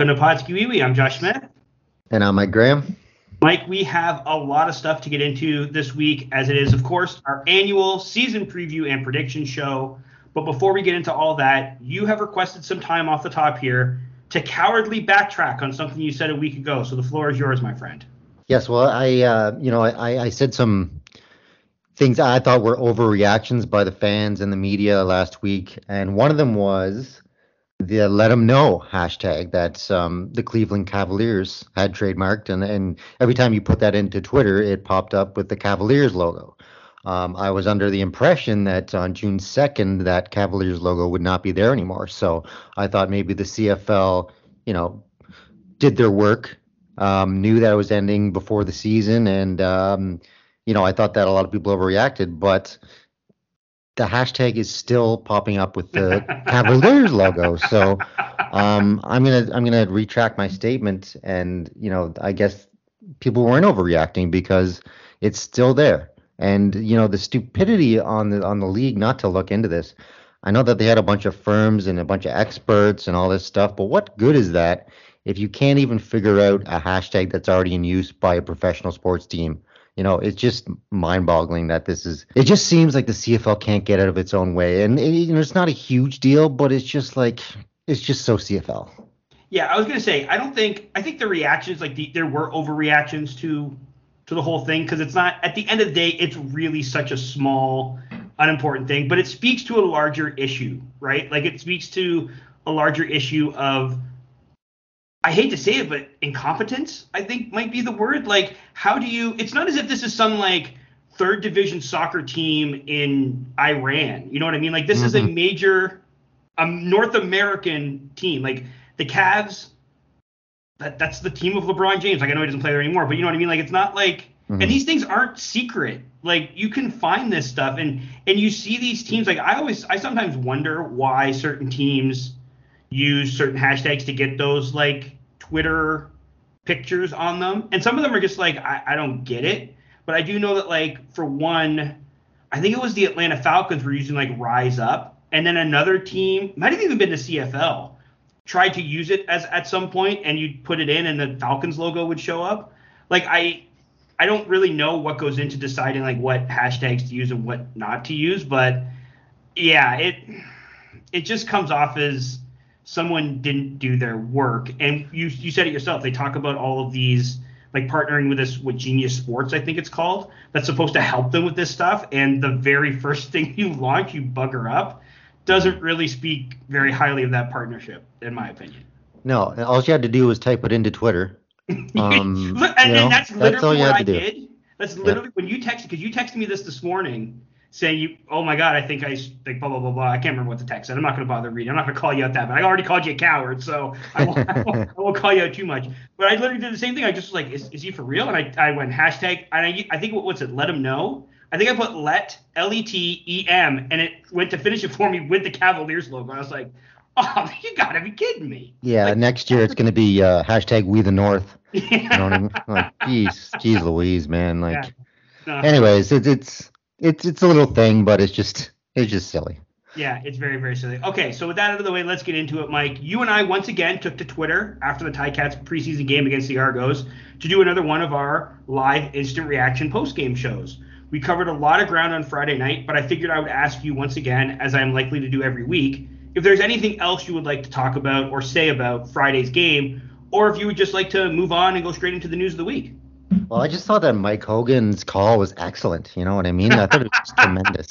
Welcome to Podski Wee Wee. I'm Josh Smith. And I'm Mike Graham. Mike, we have a lot of stuff to get into this week, as it is, of course, our annual season preview and prediction show. But before we get into all that, you have requested some time off the top here to cowardly backtrack on something you said a week ago. So the floor is yours, my friend. Yes, well, I, uh, you know, I, I said some things I thought were overreactions by the fans and the media last week, and one of them was the "Let them know" hashtag that um, the Cleveland Cavaliers had trademarked, and and every time you put that into Twitter, it popped up with the Cavaliers logo. Um, I was under the impression that on June 2nd, that Cavaliers logo would not be there anymore. So I thought maybe the CFL, you know, did their work, um, knew that it was ending before the season, and um, you know, I thought that a lot of people overreacted, but the hashtag is still popping up with the Cavaliers logo. So um, I'm gonna I'm gonna retract my statement, and you know, I guess people weren't overreacting because it's still there. And you know, the stupidity on the on the league not to look into this. I know that they had a bunch of firms and a bunch of experts and all this stuff, but what good is that if you can't even figure out a hashtag that's already in use by a professional sports team? You know, it's just mind-boggling that this is. It just seems like the CFL can't get out of its own way, and it, you know, it's not a huge deal, but it's just like it's just so CFL. Yeah, I was gonna say I don't think I think the reactions like the, there were overreactions to to the whole thing because it's not at the end of the day it's really such a small unimportant thing, but it speaks to a larger issue, right? Like it speaks to a larger issue of I hate to say it, but incompetence, I think might be the word. Like, how do you it's not as if this is some like third division soccer team in Iran. You know what I mean? Like this is a Mhm. major um, North American team. Like the Cavs, that that's the team of LeBron James. Like I know he doesn't play there anymore, but you know what I mean? Like it's not like Mhm. and these things aren't secret. Like you can find this stuff and and you see these teams like I always I sometimes wonder why certain teams use certain hashtags to get those like Twitter pictures on them. And some of them are just like I, I don't get it. But I do know that like for one, I think it was the Atlanta Falcons were using like Rise Up. And then another team, might have even been the CFL, tried to use it as at some point and you'd put it in and the Falcons logo would show up. Like I I don't really know what goes into deciding like what hashtags to use and what not to use, but yeah, it it just comes off as someone didn't do their work. And you you said it yourself. They talk about all of these like partnering with this with Genius Sports, I think it's called, that's supposed to help them with this stuff. And the very first thing you launch, you bugger up, doesn't really speak very highly of that partnership, in my opinion. No, all you had to do was type it into Twitter. Um, and, you know, and that's that's literally all you what had I do. did. That's literally when you texted because you texted me this this morning saying you oh my god I think I like blah blah blah blah. I can't remember what the text said. I'm not going to bother reading. I'm not going to call you out that but I already called you a coward so I won't, I won't, I won't call you out too much. But I literally did the same thing. I just was like is, is he for real? And I, I went hashtag and I, I think what, what's it let him know? I think I put let L E T E M and it went to finish it for me with the Cavaliers logo. I was like oh you gotta be kidding me. Yeah, Like, next year it's going to be uh, hashtag We the North. You know what I mean? Like, geez, geez, Louise, man. Like, No. anyways, it's it's it's it's a little thing, but it's just it's just silly. Yeah, it's very, very silly. Okay, so with that out of the way, let's get into it, Mike. You and I once again took to Twitter after the Ticats preseason game against the Argos to do another one of our live instant reaction post game shows. We covered a lot of ground on Friday night, but I figured I would ask you once again, as I'm likely to do every week, if there's anything else you would like to talk about or say about Friday's game, or if you would just like to move on and go straight into the news of the week. Well, I just thought that Mike Hogan's call was excellent. You know what I mean? I thought it was tremendous.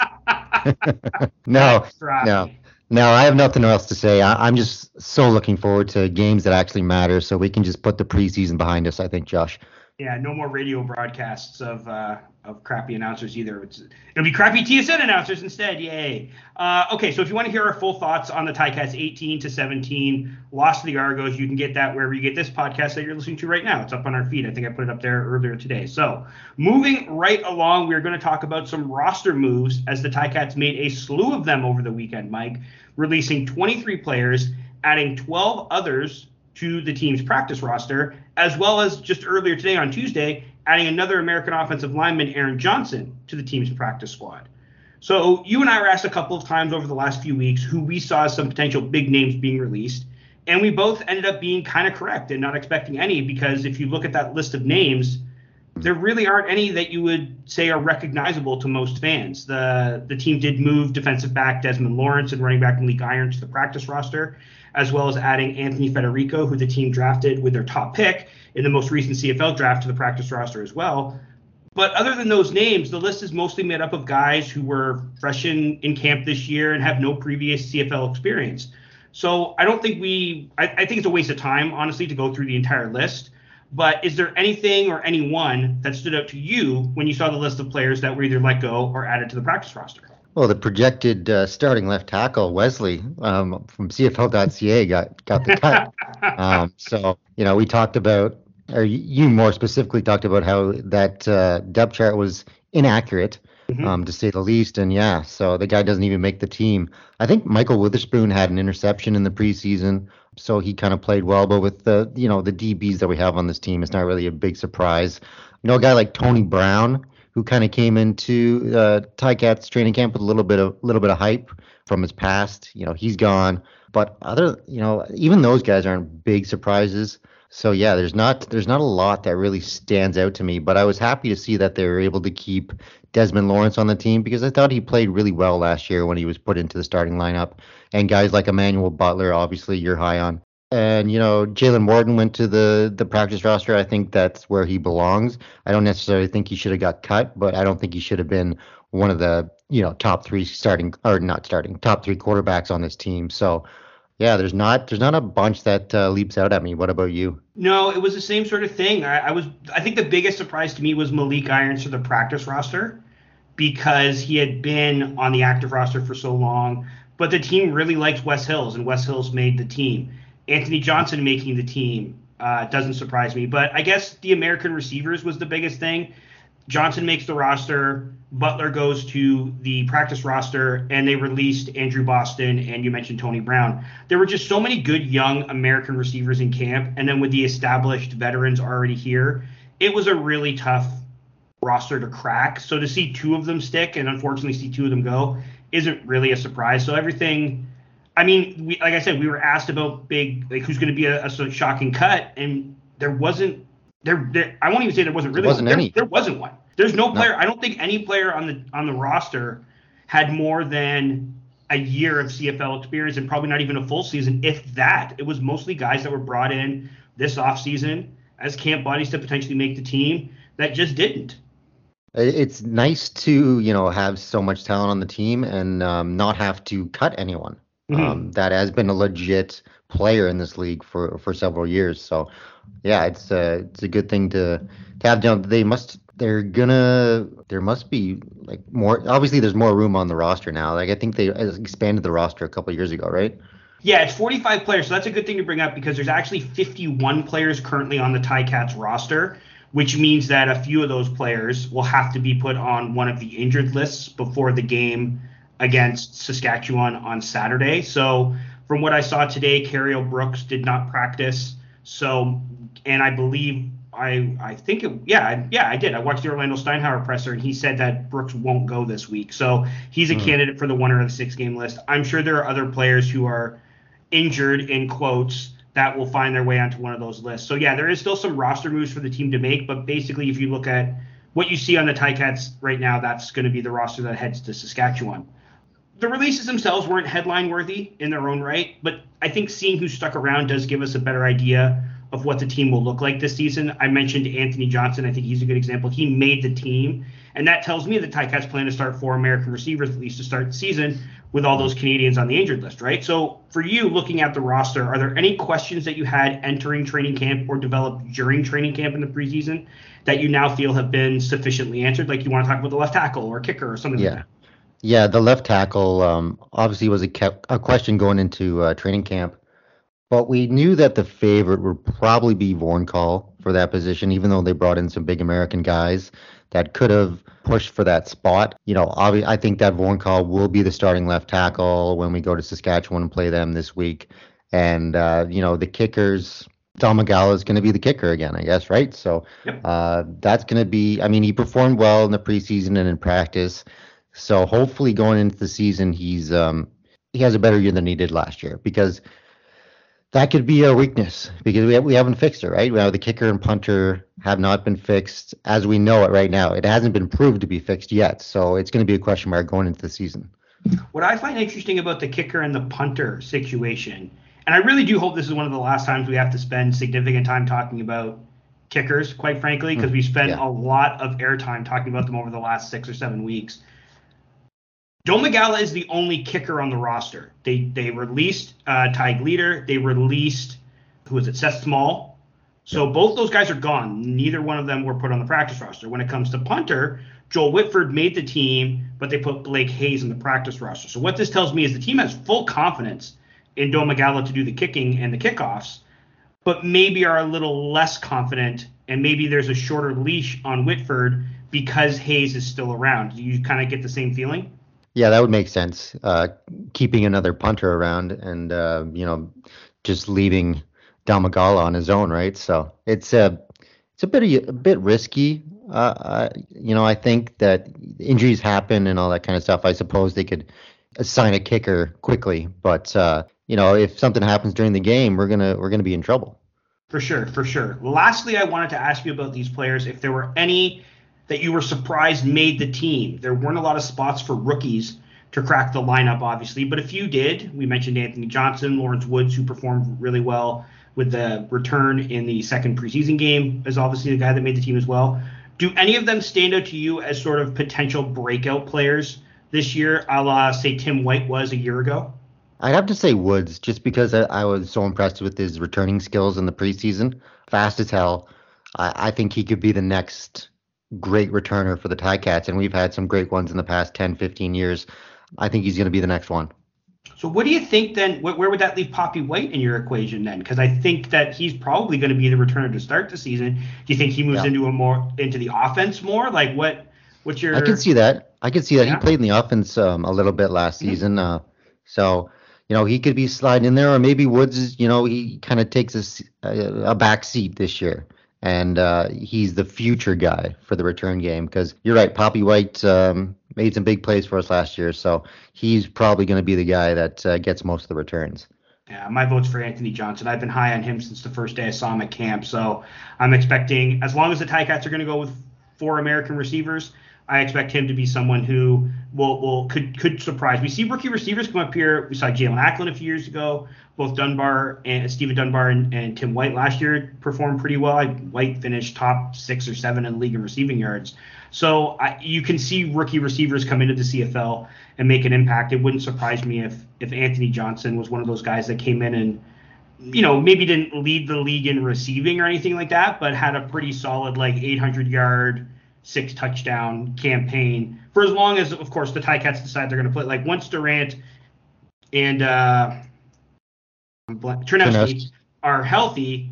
no, no, no. I have nothing else to say. I, I'm just so looking forward to games that actually matter, so we can just put the preseason behind us. I think, Josh. Yeah, no more radio broadcasts of uh, of crappy announcers either. It's, it'll be crappy TSN announcers instead. Yay. Uh, okay, so if you want to hear our full thoughts on the Ticats 18 to 17 loss to the Argos, you can get that wherever you get this podcast that you're listening to right now. It's up on our feed. I think I put it up there earlier today. So moving right along, we're going to talk about some roster moves as the Ticats made a slew of them over the weekend, Mike, releasing 23 players, adding 12 others to the team's practice roster, as well as just earlier today on Tuesday, adding another American offensive lineman, Aaron Johnson, to the team's practice squad. So you and I were asked a couple of times over the last few weeks who we saw as some potential big names being released, and we both ended up being kind of correct and not expecting any because if you look at that list of names, there really aren't any that you would say are recognizable to most fans. The the team did move defensive back Desmond Lawrence and running back Malik Iron to the practice roster, as well as adding Anthony Federico, who the team drafted with their top pick in the most recent CFL draft to the practice roster as well. But other than those names, the list is mostly made up of guys who were fresh in, in camp this year and have no previous CFL experience. So I don't think we, I, I think it's a waste of time, honestly, to go through the entire list. But is there anything or anyone that stood out to you when you saw the list of players that were either let go or added to the practice roster? Well, the projected uh, starting left tackle Wesley um, from CFL.ca got got the cut. um, so you know, we talked about, or you more specifically talked about how that uh, depth chart was inaccurate, mm-hmm. um, to say the least. And yeah, so the guy doesn't even make the team. I think Michael Witherspoon had an interception in the preseason, so he kind of played well. But with the you know the DBs that we have on this team, it's not really a big surprise. You know, a guy like Tony Brown who kind of came into uh, Ticats training camp with a little bit of little bit of hype from his past. You know, he's gone, but other, you know, even those guys aren't big surprises. So yeah, there's not there's not a lot that really stands out to me, but I was happy to see that they were able to keep Desmond Lawrence on the team because I thought he played really well last year when he was put into the starting lineup. And guys like Emmanuel Butler, obviously you're high on and you know Jalen Morton went to the the practice roster. I think that's where he belongs. I don't necessarily think he should have got cut, but I don't think he should have been one of the you know top three starting or not starting top three quarterbacks on this team. So yeah, there's not there's not a bunch that uh, leaps out at me. What about you? No, it was the same sort of thing. I, I was I think the biggest surprise to me was Malik Irons to the practice roster because he had been on the active roster for so long. But the team really liked Wes Hills, and Wes Hills made the team. Anthony Johnson making the team uh, doesn't surprise me. But I guess the American receivers was the biggest thing. Johnson makes the roster. Butler goes to the practice roster, and they released Andrew Boston and you mentioned Tony Brown. There were just so many good young American receivers in camp, and then with the established veterans already here, it was a really tough roster to crack. So to see two of them stick and unfortunately see two of them go isn't really a surprise. So everything I mean, we, like I said, we were asked about big, like who's going to be a, a shocking cut, and there wasn't. There, there, I won't even say there wasn't really. There wasn't one. any. There, there, wasn't one. There's no player. No. I don't think any player on the on the roster had more than a year of CFL experience, and probably not even a full season, if that. It was mostly guys that were brought in this offseason as camp bodies to potentially make the team that just didn't. It's nice to you know have so much talent on the team and um, not have to cut anyone mm-hmm. um, that has been a legit player in this league for for several years. So yeah, it's a it's a good thing to to have. Know, they must they're gonna there must be like more. Obviously, there's more room on the roster now. Like I think they expanded the roster a couple years ago, right? Yeah, it's 45 players, so that's a good thing to bring up because there's actually 51 players currently on the Ticats roster, which means that a few of those players will have to be put on one of the injured lists before the game against Saskatchewan on Saturday. So from what I saw today, Cariel Brooks did not practice. So, and I believe I I think it yeah yeah I did. I watched the Orlando Steinauer presser and he said that Brooks won't go this week. So he's a mm. candidate for the one or the six game list. I'm sure there are other players who are injured in quotes that will find their way onto one of those lists. So yeah there is still some roster moves for the team to make but basically if you look at what you see on the Ticats right now that's going to be the roster that heads to Saskatchewan. The releases themselves weren't headline worthy in their own right, but I think seeing who stuck around does give us a better idea of what the team will look like this season. I mentioned Anthony Johnson. I think he's a good example. He made the team, and that tells me that the Ticats plan to start four American receivers at least to start the season with all those Canadians on the injured list, right? So for you, looking at the roster, are there any questions that you had entering training camp or developed during training camp in the preseason that you now feel have been sufficiently answered? Like you want to talk about the left tackle or kicker or something yeah. like that? Yeah, the left tackle um, obviously was a, ke- a question going into uh, training camp. But we knew that the favorite would probably be Vornkahl for that position, even though they brought in some big American guys that could have pushed for that spot. You know, I think that Vornkahl will be the starting left tackle when we go to Saskatchewan and play them this week. And, uh, you know, the kickers, Domagala is going to be the kicker again, I guess, right? So Yep. uh, that's going to be, I mean, he performed well in the preseason and in practice. So hopefully going into the season, he's um, he has a better year than he did last year because that could be a weakness because we, have, we haven't fixed it, right? Now the kicker and punter have not been fixed as we know it right now. It hasn't been proved to be fixed yet, so it's going to be a question mark going into the season. What I find interesting about the kicker and the punter situation, and I really do hope this is one of the last times we have to spend significant time talking about kickers, quite frankly, because mm. we spent yeah. a lot of airtime talking about them over the last six or seven weeks. Domagala is the only kicker on the roster. They they released uh, Ty Gleader. They released who is it? Seth Small. So both those guys are gone. Neither one of them were put on the practice roster. When it comes to punter, Joel Whitford made the team, but they put Blake Hayes in the practice roster. So what this tells me is the team has full confidence in Domagala to do the kicking and the kickoffs, but maybe are a little less confident, and maybe there's a shorter leash on Whitford because Hayes is still around. Do you kind of get the same feeling? Yeah, that would make sense. Uh, keeping another punter around and uh, you know just leaving Domagala on his own, right? So it's a it's a bit a bit risky. Uh, uh, you know, I think that injuries happen and all that kind of stuff. I suppose they could assign a kicker quickly, but uh, you know, if something happens during the game, we're gonna we're gonna be in trouble. For sure, for sure. Lastly, I wanted to ask you about these players. If there were any that you were surprised made the team, there weren't a lot of spots for rookies to crack the lineup, obviously, but a few did. We mentioned Anthony Johnson, Lawrence Woods, who performed really well with the return in the second preseason game, is obviously the guy that made the team as well. Do any of them stand out to you as sort of potential breakout players this year, a la, say, Tim White was a year ago? I'd have to say Woods, just because I, I was so impressed with his returning skills in the preseason. Fast as hell. I, I think he could be the next great returner for the Ticats, and we've had some great ones in the past 10, 15 years. I think he's going to be the next one. So what do you think then? Wh- where would that leave Papi White in your equation then? Because I think that he's probably going to be the returner to start the season. Do you think he moves Yeah. into a more into the offense more? Like what? What's your? I can see that. I can see that. Yeah. He played in the offense um, a little bit last Mhm. season. Uh, so, you know, he could be sliding in there, or maybe Woods is, you know, he kind of takes a back seat this year. And uh, he's the future guy for the return game because you're right. Papi White um, made some big plays for us last year, so he's probably going to be the guy that uh, gets most of the returns. Yeah, my vote's for Anthony Johnson. I've been high on him since the first day I saw him at camp. So I'm expecting, as long as the Ticats are going to go with four American receivers, I expect him to be someone who will will could could surprise. We see rookie receivers come up here. We saw Jalen Acklin a few years ago. Both Dunbar and Stephen Dunbar and, and Tim White last year performed pretty well. White finished top six or seven in the league in receiving yards. So I, you can see rookie receivers come into the CFL and make an impact. It wouldn't surprise me if if Anthony Johnson was one of those guys that came in and you know maybe didn't lead the league in receiving or anything like that, but had a pretty solid like 800 yard, six touchdown campaign for as long as of course the Ticats decide they're going to play. Like once Durant and uh, Ternowski are healthy,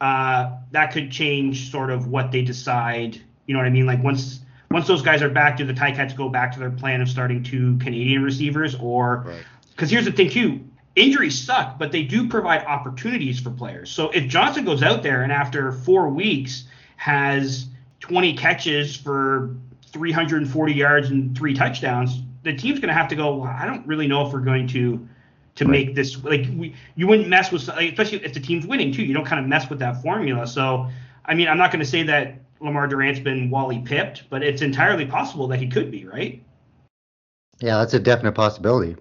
uh, that could change sort of what they decide. You know what I mean? Like once once those guys are back, do the Ticats go back to their plan of starting two Canadian receivers, or Right. because here's the thing too, injuries suck, but they do provide opportunities for players. So if Johnson goes out there and after four weeks has 20 catches for 340 yards and three touchdowns, the team's going to have to go. Well, I don't really know if we're going to to Right. make this like we, you wouldn't mess with like, especially if the team's winning too. You don't kind of mess with that formula. So I mean, I'm not going to say that Lemar Durant's been Wally pipped, but it's entirely possible that he could be, right? Yeah, that's a definite possibility.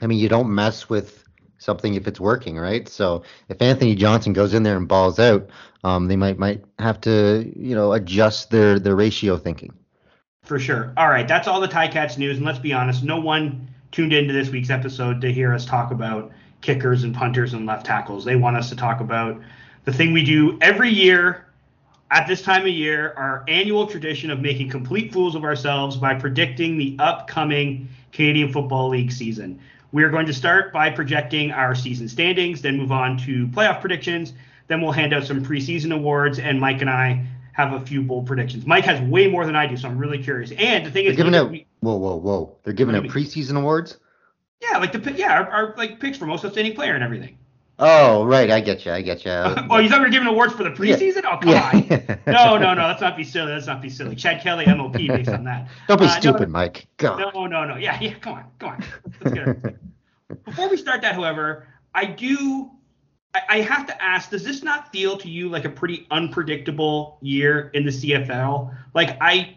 I mean, you don't mess with something if it's working, right? So if Anthony Johnson goes in there and balls out, um, they might might have to you know adjust their their ratio thinking. For sure. All right, that's all the Ticats news, and let's be honest, no one tuned into this week's episode to hear us talk about kickers and punters and left tackles. They want us to talk about the thing we do every year at this time of year, our annual tradition of making complete fools of ourselves by predicting the upcoming Canadian Football League season. We are going to start by projecting our season standings, then move on to playoff predictions. Then we'll hand out some preseason awards, and Mike and I have a few bold predictions. Mike has way more than I do, so I'm really curious. And the thing They're is, giving out we- whoa whoa whoa. They're giving out preseason awards. yeah, like the yeah, our, our like picks for most outstanding player and everything. Oh right, I get you. I get you. oh, you thought we were giving awards for the preseason? Oh, come on. No, no, no. Let's not be silly. Let's not be silly. Chad Kelly, MOP, based on that. Don't be Uh, no, stupid, Mike. God. No, no, no. Yeah, yeah. Come on, come on. Let's get it. Before we start that, however, I do. I, I have to ask: Does this not feel to you like a pretty unpredictable year in the CFL? Like I,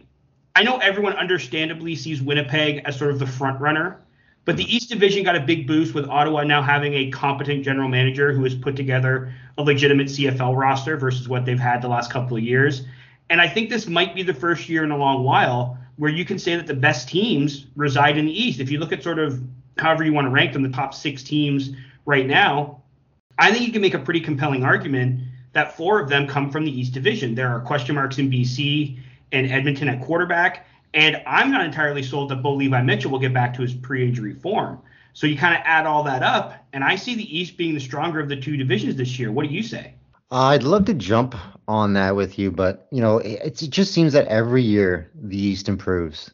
I know everyone understandably sees Winnipeg as sort of the front runner, but the mm-hmm. East Division got a big boost with Ottawa now having a competent general manager who has put together a legitimate CFL roster versus what they've had the last couple of years. And I think this might be the first year in a long while where you can say that the best teams reside in the East. If you look at sort of however you want to rank them, the top six teams right now, I think you can make a pretty compelling argument that four of them come from the East Division. There are question marks in BC and Edmonton at quarterback. And I'm not entirely sold that Bo Levi Mitchell will get back to his pre injury form. So you kind of add all that up, and I see the East being the stronger of the two divisions this year. What do you say? I'd love to jump on that with you, but you know, it, it just seems that every year the East improves,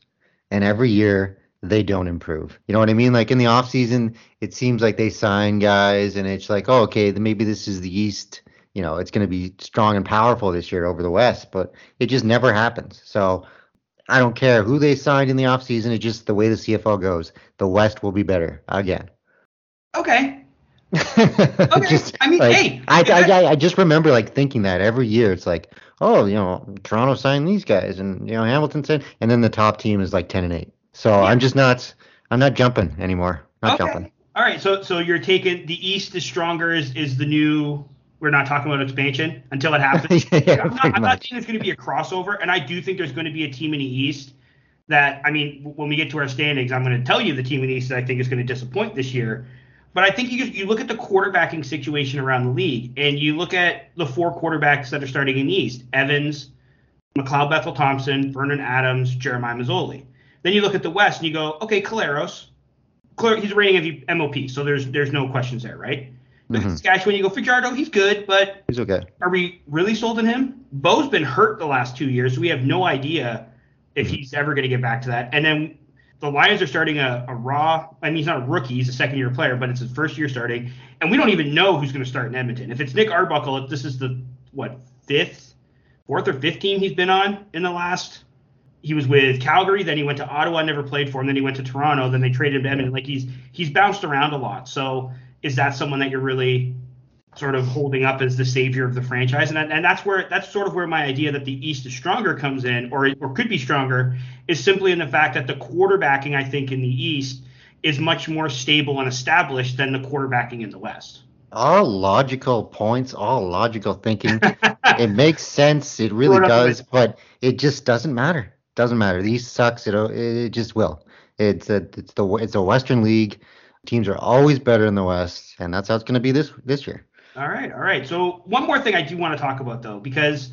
and every year they don't improve. You know what I mean? Like in the off season, it seems like they sign guys, and it's like, oh, okay, then maybe this is the East. You know, it's going to be strong and powerful this year over the West, but it just never happens. So I don't care who they signed in the off season. It's just the way the CFL goes. The West will be better again. Okay. Just, I mean, like, hey, I, I, I, I just remember like thinking that every year. It's like, oh, you know, Toronto signed these guys, and you know, Hamilton said, and then the top team is like ten and eight. So I'm just not, I'm not jumping anymore. Not okay. jumping. All right. So so you're taking the East is stronger is is the new. We're not talking about expansion until it happens. yeah, I'm, not, I'm not saying there's going to be a crossover, and I do think there's going to be a team in the East that I mean, when we get to our standings, I'm going to tell you the team in the East that I think is going to disappoint this year. But I think you you look at the quarterbacking situation around the league, and you look at the four quarterbacks that are starting in the East: Evans, McLeod Bethel Thompson, Vernon Adams, Jeremiah Masoli. Then you look at the West, and you go, okay, Collaros, he's rating MOP, so there's there's no questions there, right? At Mhm. Saskatchewan, you go Fajardo, he's good, but He's okay. are we really sold on him? Bo's been hurt the last two years, so we have no idea if Mm-hmm. he's ever going to get back to that. And then the Lions are starting a, a raw. I mean, he's not a rookie; he's a second-year player, but it's his first year starting, and we don't even know who's going to start in Edmonton. If it's Nick Arbuckle, this is the what fifth, fourth or fifth team he's been on in the last. He was with Calgary, then he went to Ottawa, never played for him. Then he went to Toronto, then they traded him to Edmonton. Like he's he's bounced around a lot. So is that someone that you're really sort of holding up as the savior of the franchise. And, that- and that's where that's sort of where my idea that the East is stronger comes in, or or could be stronger, is simply in the fact that the quarterbacking I think in the East is much more stable and established than the quarterbacking in the West. All logical points, all logical thinking. it makes sense. It really Throw it up a does, but it just doesn't matter. Doesn't matter. The East sucks. It it just will. It's a it's the it's a Western League. Teams are always better in the West, and that's how it's going to be this this year. All right, all right. So one more thing I do want to talk about though, because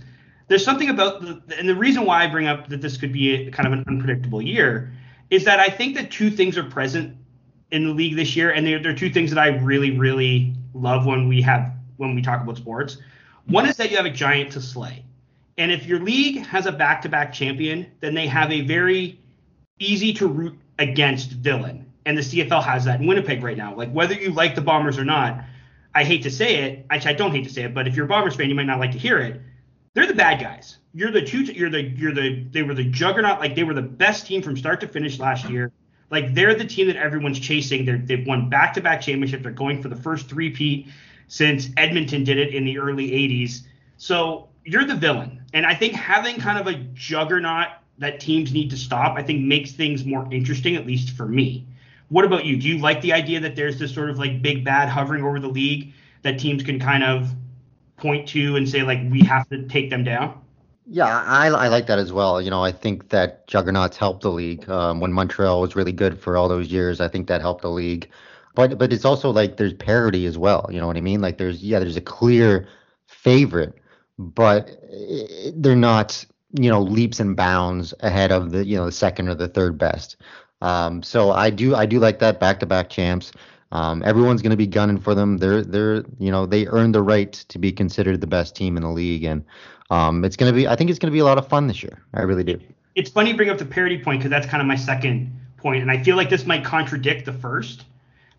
there's something about the and the reason why I bring up that this could be a, kind of an unpredictable year is that I think that two things are present in the league this year, and they're, they're two things that I really, really love when we have when we talk about sports. One is that you have a giant to slay, and if your league has a back-to-back champion, then they have a very easy to root against villain, and the CFL has that in Winnipeg right now. Like whether you like the Bombers or not, I hate to say it. Actually, I don't hate to say it, but if you're a Bombers fan, you might not like to hear it. They're the bad guys. You're the two. You're the. You're the. They were the juggernaut. Like they were the best team from start to finish last year. Like they're the team that everyone's chasing. They're, they've won back-to-back championships. They're going for the first three-peat since Edmonton did it in the early '80s. So you're the villain, and I think having kind of a juggernaut that teams need to stop, I think makes things more interesting, at least for me. What about you? Do you like the idea that there's this sort of like big bad hovering over the league that teams can kind of point to and say like we have to take them down? Yeah, I, I like that as well. You know, I think that juggernauts helped the league. Um, when Montreal was really good for all those years, I think that helped the league. But but it's also like there's parity as well. You know what I mean? Like there's yeah, there's a clear favorite, but they're not you know leaps and bounds ahead of the you know the second or the third best. Um, so I do I do like that back to back champs. Um, everyone's going to be gunning for them. They're they're you know they earned the right to be considered the best team in the league, and um, it's going to be I think it's going to be a lot of fun this year. I really do. It's funny you bring up the parity point because that's kind of my second point, and I feel like this might contradict the first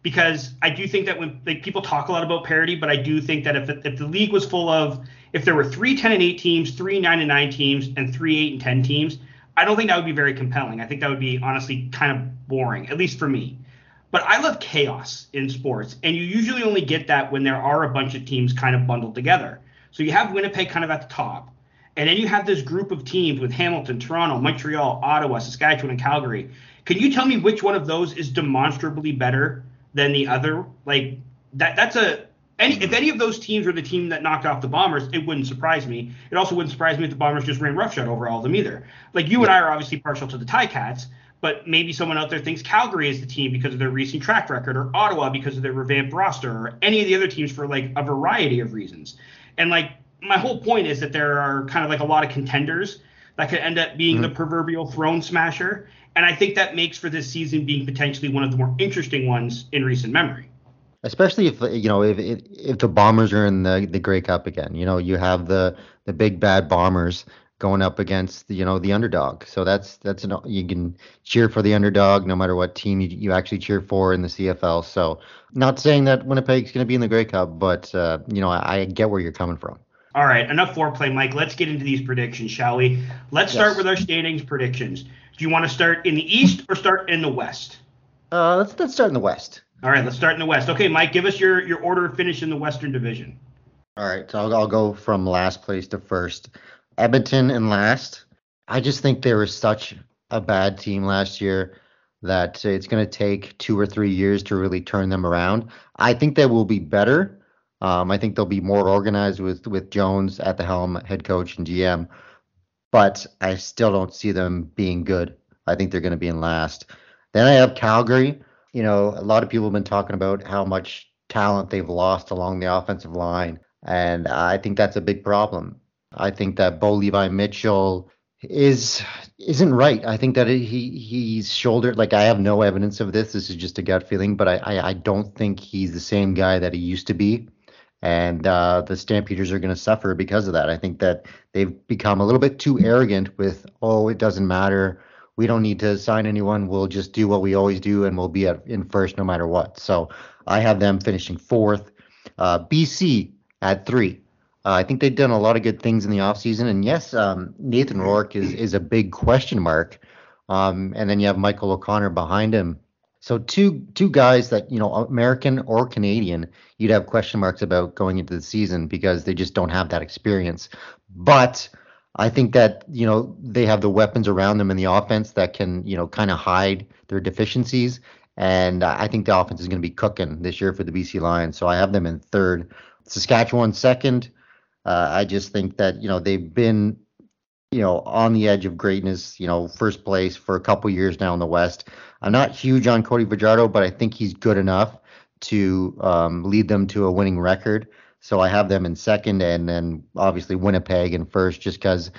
because I do think that when like people talk a lot about parity, but I do think that if if the league was full of if there were three 10 and 8 teams, three 9 and 9 teams, and three 8 and 10 teams, I don't think that would be very compelling. I think that would be honestly kind of boring, at least for me. But I love chaos in sports, and you usually only get that when there are a bunch of teams kind of bundled together. So you have Winnipeg kind of at the top, and then you have this group of teams with Hamilton, Toronto, Montreal, Ottawa, Saskatchewan, and Calgary. Can you tell me which one of those is demonstrably better than the other? Like that that's a any if any of those teams were the team that knocked off the Bombers, it wouldn't surprise me. It also wouldn't surprise me if the Bombers just ran roughshod over all of them either. Like you and I are obviously partial to the Ticats, but maybe someone out there thinks Calgary is the team because of their recent track record, or Ottawa because of their revamped roster, or any of the other teams for like a variety of reasons. And like my whole point is that there are kind of like a lot of contenders that could end up being mm-hmm. the proverbial throne smasher. And I think that makes for this season being potentially one of the more interesting ones in recent memory. Especially if you know if if, the Bombers are in the the Grey Cup again, you know you have the the big bad Bombers going up against you know the underdog. So that's that's an you can cheer for the underdog no matter what team you, you actually cheer for in the CFL. So not saying that Winnipeg's going to be in the Grey Cup, but uh, you know I, I, get where you're coming from. All right, enough foreplay, Mike. Let's get into these predictions, shall we? Let's yes. start with our standings predictions. Do you want to start in the East or start in the West? Uh, let's let's start in the West. All right, let's start in the West. Okay, Mike, give us your your order of finish in the Western Division. All right, so I'll, I'll go from last place to first. Edmonton in last. I just think they were such a bad team last year that it's going to take two or three years to really turn them around. I think they will be better. Um, I think they'll be more organized with with Jones at the helm, head coach and GM. But I still don't see them being good. I think they're going to be in last. Then I have Calgary you know, a lot of people have been talking about how much talent they've lost along the offensive line, and I think that's a big problem. I think that Bo Levi Mitchell is isn't right. I think that he he's shouldered like I have no evidence of this. This is just a gut feeling, but I I, I don't think he's the same guy that he used to be. And uh, the Stampeders are going to suffer because of that. I think that they've become a little bit too arrogant with, oh, it doesn't matter we don't need to sign anyone. We'll just do what we always do, and we'll be at, in first no matter what. So I have them finishing fourth. Uh, BC at three. Uh, I think they've done a lot of good things in the offseason. And yes, um, Nathan Rourke is is a big question mark. Um, and then you have Michael O'Connor behind him. So two two guys that you know American or Canadian you'd have question marks about going into the season because they just don't have that experience. But I think that you know they have the weapons around them in the offense that can you know kind of hide their deficiencies, and I think the offense is going to be cooking this year for the BC Lions. So I have them in third, Saskatchewan second. Uh, I just think that you know they've been you know on the edge of greatness, you know first place for a couple years now in the West. I'm not huge on Cody Fajardo, but I think he's good enough to um, lead them to a winning record. So I have them in second, and then obviously Winnipeg in first, just because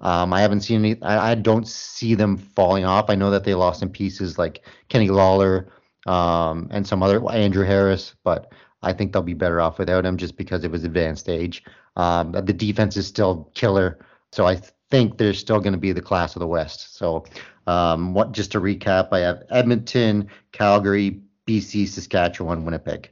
um, I haven't seen any. I, I, don't see them falling off. I know that they lost in pieces like Kenny Lawler um, and some other Andrew Harris, but I think they'll be better off without him just because of his advanced age. Um, the defense is still killer, so I think they're still going to be the class of the West. So, um, what just to recap, I have Edmonton, Calgary, BC, Saskatchewan, Winnipeg.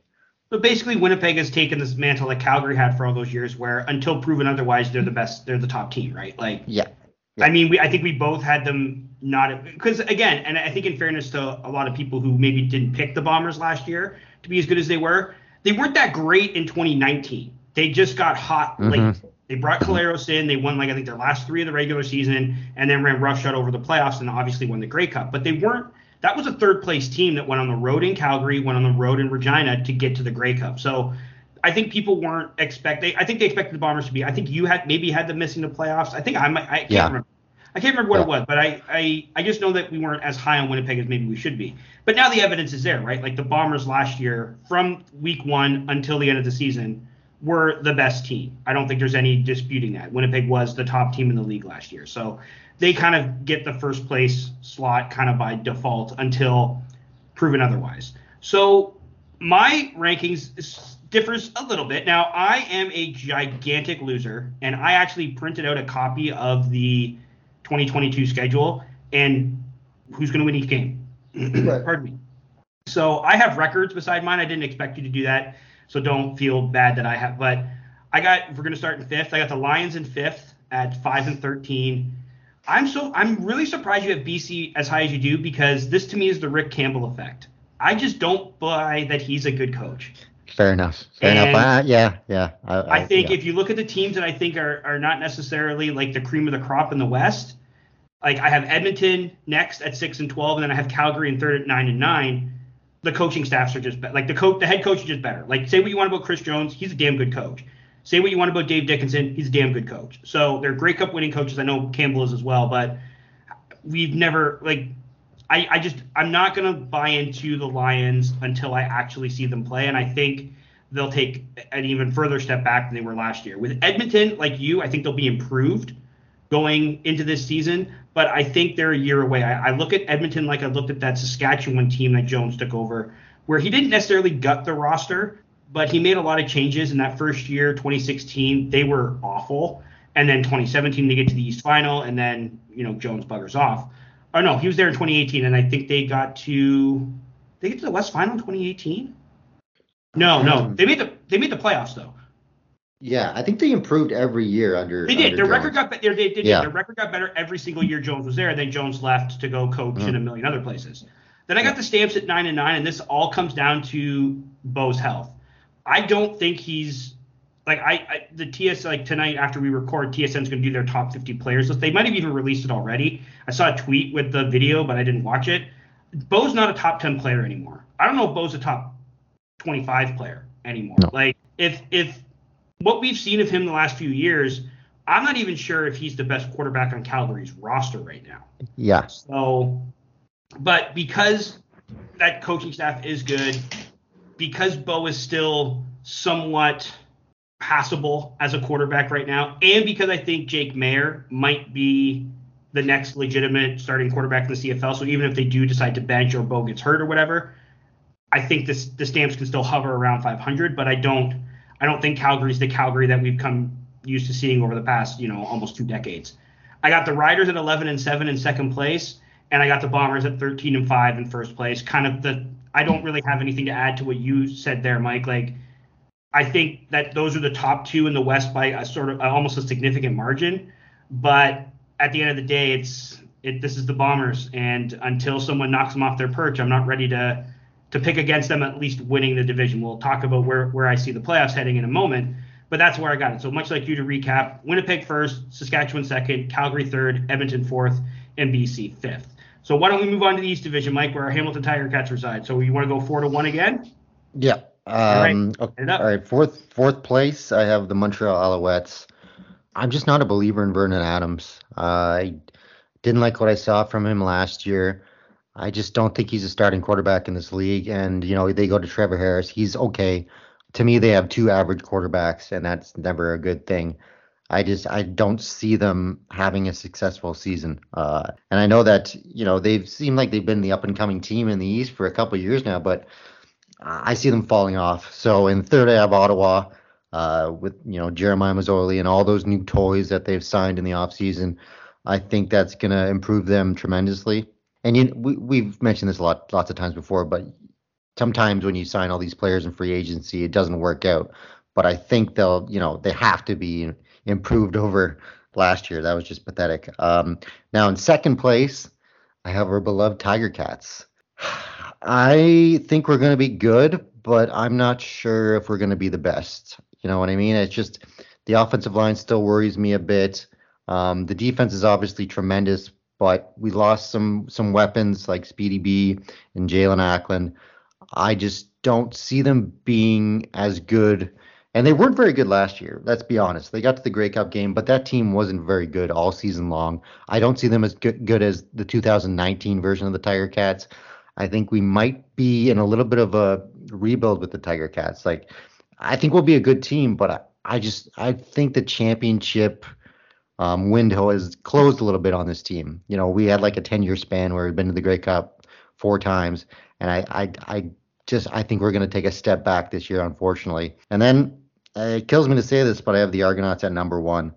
But basically, Winnipeg has taken this mantle that Calgary had for all those years, where until proven otherwise, they're the best, they're the top team, right? Like, yeah. yeah. I mean, we, I think we both had them not because again, and I think in fairness to a lot of people who maybe didn't pick the Bombers last year to be as good as they were, they weren't that great in 2019. They just got hot mm-hmm. late. They brought Collaros in. They won like I think their last three of the regular season, and then ran roughshod over the playoffs, and obviously won the Grey Cup. But they weren't that was a third place team that went on the road in Calgary, went on the road in Regina to get to the Grey Cup. So I think people weren't expecting. I think they expected the Bombers to be. I think you had maybe had them missing the playoffs. I think I might. I can't Yeah. remember. I can't remember what Yeah. it was, but I, I I just know that we weren't as high on Winnipeg as maybe we should be. But now the evidence is there, right? Like the Bombers last year, from week one until the end of the season, were the best team. I don't think there's any disputing that. Winnipeg was the top team in the league last year. So they kind of get the first place slot kind of by default until proven otherwise. So my rankings differs a little bit. Now I am a gigantic loser, and I actually printed out a copy of the 2022 schedule and who's going to win each game. Right. Pardon me. So I have records beside mine. I didn't expect you to do that, so don't feel bad that I have. But I got. We're going to start in fifth, I got the Lions in fifth at five and 13. I'm so I'm really surprised you have BC as high as you do because this to me is the Rick Campbell effect. I just don't buy that he's a good coach. Fair enough. Fair And- enough. Uh, yeah, yeah. I think yeah. if you look at the teams that I think are, are not necessarily like the cream of the crop in the West, like I have Edmonton next at six and twelve, and then I have Calgary in third at nine and nine. The coaching staffs are just be- like the coach, the head coach is just better. Like say what you want about Chris Jones, he's a damn good coach. Say what you want about Dave Dickenson, he's a damn good coach. So they're great Cup winning coaches. I know Campbell is as well, but we've never like I, I just I'm not gonna buy into the Lions until I actually see them play, and I think they'll take an even further step back than they were last year. With Edmonton, like you, I think they'll be improved going into this season, but I think they're a year away. I, I look at Edmonton like I looked at that Saskatchewan team that Jones took over, where he didn't necessarily gut the roster, but he made a lot of changes in that first year, 2016. They were awful. And then 2017, they get to the East Final, and then, you know, Jones buggers off. Oh, no, he was there in 2018, and I think they got to, they get to the West Final in 2018? No, no. They made the they made the playoffs though. Yeah, I think they improved every year under. They did. under Their Jones. record got better. They did. Yeah. Their record got better every single year Jones was there. And then Jones left to go coach Mm-hmm. in a million other places. Then I got the stamps at nine and nine, and this all comes down to Bo's health. I don't think he's like I, I the TS like tonight after we record TSN's going to do their top 50 players list. They might have even released it already. I saw a tweet with the video, but I didn't watch it. Bo's not a top 10 player anymore. I don't know if Bo's a top 25 player anymore. No. Like if if what we've seen of him the last few years, I'm not even sure if he's the best quarterback on Calgary's roster right now. Yeah, So, but because that coaching staff is good, because Bo is still somewhat passable as a quarterback right now, and because I think Jake Maier might be the next legitimate starting quarterback in the CFL. So even if they do decide to bench or Bo gets hurt or whatever, I think this the stamps can still hover around 500. But I don't I don't think Calgary's the Calgary that we've come used to seeing over the past you know almost two decades. I got the Riders at 11 and 7 in second place, and I got the Bombers at 13 and 5 in first place. Kind of the I don't really have anything to add to what you said there, Mike. Like I think that those are the top two in the West by a sort of almost a significant margin. But at the end of the day, it's it, this is the Bombers, and until someone knocks them off their perch, I'm not ready to to pick against them at least winning the division. We'll talk about where where I see the playoffs heading in a moment, but that's where I got it. So much like you to recap: Winnipeg first, Saskatchewan second, Calgary third, Edmonton fourth, and BC fifth. So why don't we move on to the East Division, Mike, where our Hamilton Tiger Cats reside? So you want to go four to one again? yeah. right, Um, okay, it up. all right, fourth fourth place. I have the Montreal Alouettes. I'm just not a believer in Vernon Adams. Uh, I didn't like what I saw from him last year. I just don't think he's a starting quarterback in this league. And you know they go to Trevor Harris. He's okay. To me, they have two average quarterbacks, and that's never a good thing. I just I don't see them having a successful season. Uh, and I know that you know they've seemed like they've been the up and coming team in the East for a couple years now, but I see them falling off. So in third, I have Ottawa uh, with you know Jeremiah Masoli and all those new toys that they've signed in the offseason. I think that's going to improve them tremendously. And you, we, we've mentioned this a lot, lots of times before, but sometimes when you sign all these players in free agency, it doesn't work out. But I think they'll, you know, they have to be improved over last year. That was just pathetic. Um, now in second place, I have our beloved Tiger Cats. I think we're going to be good, but I'm not sure if we're going to be the best. You know what I mean? It's just the offensive line still worries me a bit. Um, the defense is obviously tremendous, but we lost some some weapons like Speedy B and Jalen Acklin. I just don't see them being as good. And they weren't very good last year. Let's be honest. They got to the Grey Cup game, but that team wasn't very good all season long. I don't see them as good, good as the 2019 version of the Tiger Cats. I think we might be in a little bit of a rebuild with the Tiger Cats. Like, I think we'll be a good team, but I, I just I think the championship um, window has closed a little bit on this team. You know, we had like a 10 year span where we've been to the Grey Cup four times, and I I, I just I think we're going to take a step back this year, unfortunately. And then it kills me to say this, but I have the Argonauts at number one.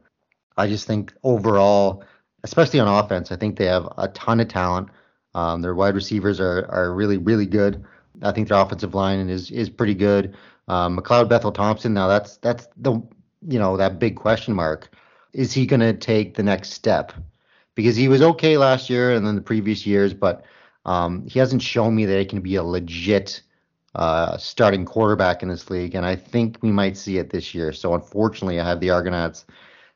I just think overall, especially on offense, I think they have a ton of talent. Um, their wide receivers are are really really good. I think their offensive line is is pretty good. Um, McLeod Bethel Thompson, now that's that's the you know that big question mark. Is he going to take the next step? Because he was okay last year and then the previous years, but um, he hasn't shown me that he can be a legit uh, starting quarterback in this league, and I think we might see it this year. So unfortunately, I have the Argonauts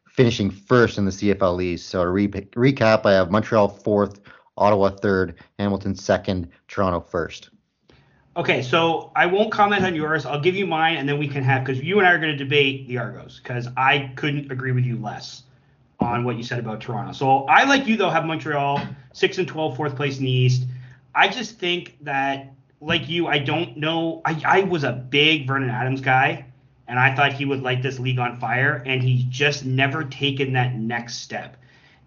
finishing first in the CFL East. So to re- recap, I have Montreal fourth, Ottawa third, Hamilton second, Toronto first. Okay, so I won't comment on yours. I'll give you mine, and then we can have because you and I are going to debate the Argos because I couldn't agree with you less on what you said about Toronto. So I, like you though, have Montreal six and 12, fourth place in the East. I just think that, like you, I don't know. I, I was a big Vernon Adams guy, and I thought he would light this league on fire, and he's just never taken that next step.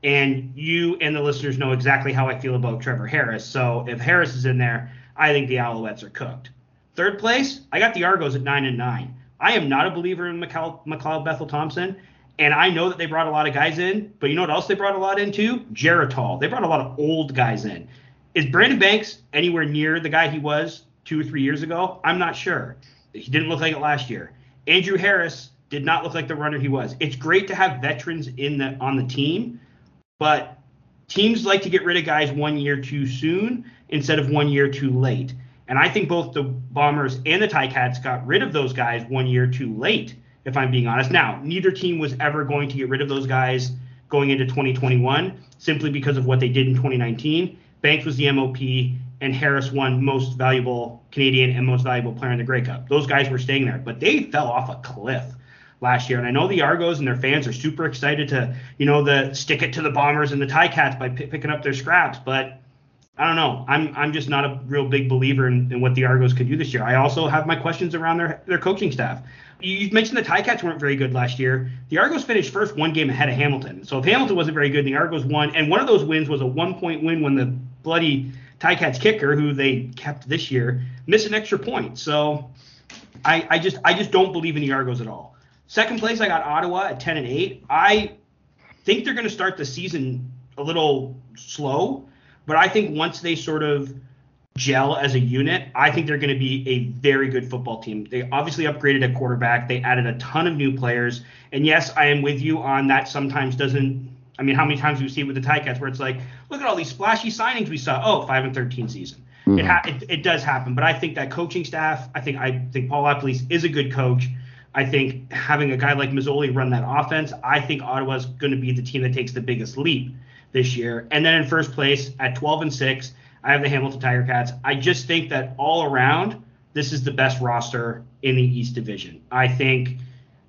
And you and the listeners know exactly how I feel about Trevor Harris. So if Harris is in there, I think the Alouettes are cooked. Third place, I got the Argos at nine and nine. I am not a believer in McLeod Bethel Thompson, and I know that they brought a lot of guys in, but you know what else they brought a lot into? Geritol. They brought a lot of old guys in. Is Brandon Banks anywhere near the guy he was two or three years ago? I'm not sure. He didn't look like it last year. Andrew Harris did not look like the runner he was. It's great to have veterans in the on the team, but teams like to get rid of guys one year too soon instead of one year too late. And I think both the Bombers and the Ticats got rid of those guys one year too late, if I'm being honest. Now, neither team was ever going to get rid of those guys going into 2021 simply because of what they did in 2019. Banks was the MOP, and Harris won most valuable Canadian and most valuable player in the Grey Cup. Those guys were staying there, but they fell off a cliff last year. And I know the Argos and their fans are super excited to, you know, the stick it to the Bombers and the Ticats by p- picking up their scraps, but I don't know. I'm I'm just not a real big believer in, in what the Argos could do this year. I also have my questions around their their coaching staff. You mentioned the Ticats weren't very good last year. The Argos finished first one game ahead of Hamilton. So if Hamilton wasn't very good, the Argos won. And one of those wins was a one point win when the bloody Ticats kicker, who they kept this year, miss an extra point. So I, I just I just don't believe in the Argos at all. Second place, I got Ottawa at 10 and 8. I think they're going to start the season a little slow. But I think once they sort of gel as a unit, I think they're going to be a very good football team. They obviously upgraded at quarterback. They added a ton of new players. And yes, I am with you on that sometimes doesn't I mean, how many times do we see it with the Ticats where it's like, look at all these splashy signings we saw. Oh, five and 13 season. Mm-hmm. It, ha- it, it does happen, but I think that coaching staff, I think I think Paul LaPolice is a good coach. I think having a guy like Masoli run that offense, I think Ottawa's going to be the team that takes the biggest leap this year. And then in first place at 12 and 6, I have the Hamilton Tiger Cats. I just think that all around, this is the best roster in the East Division. I think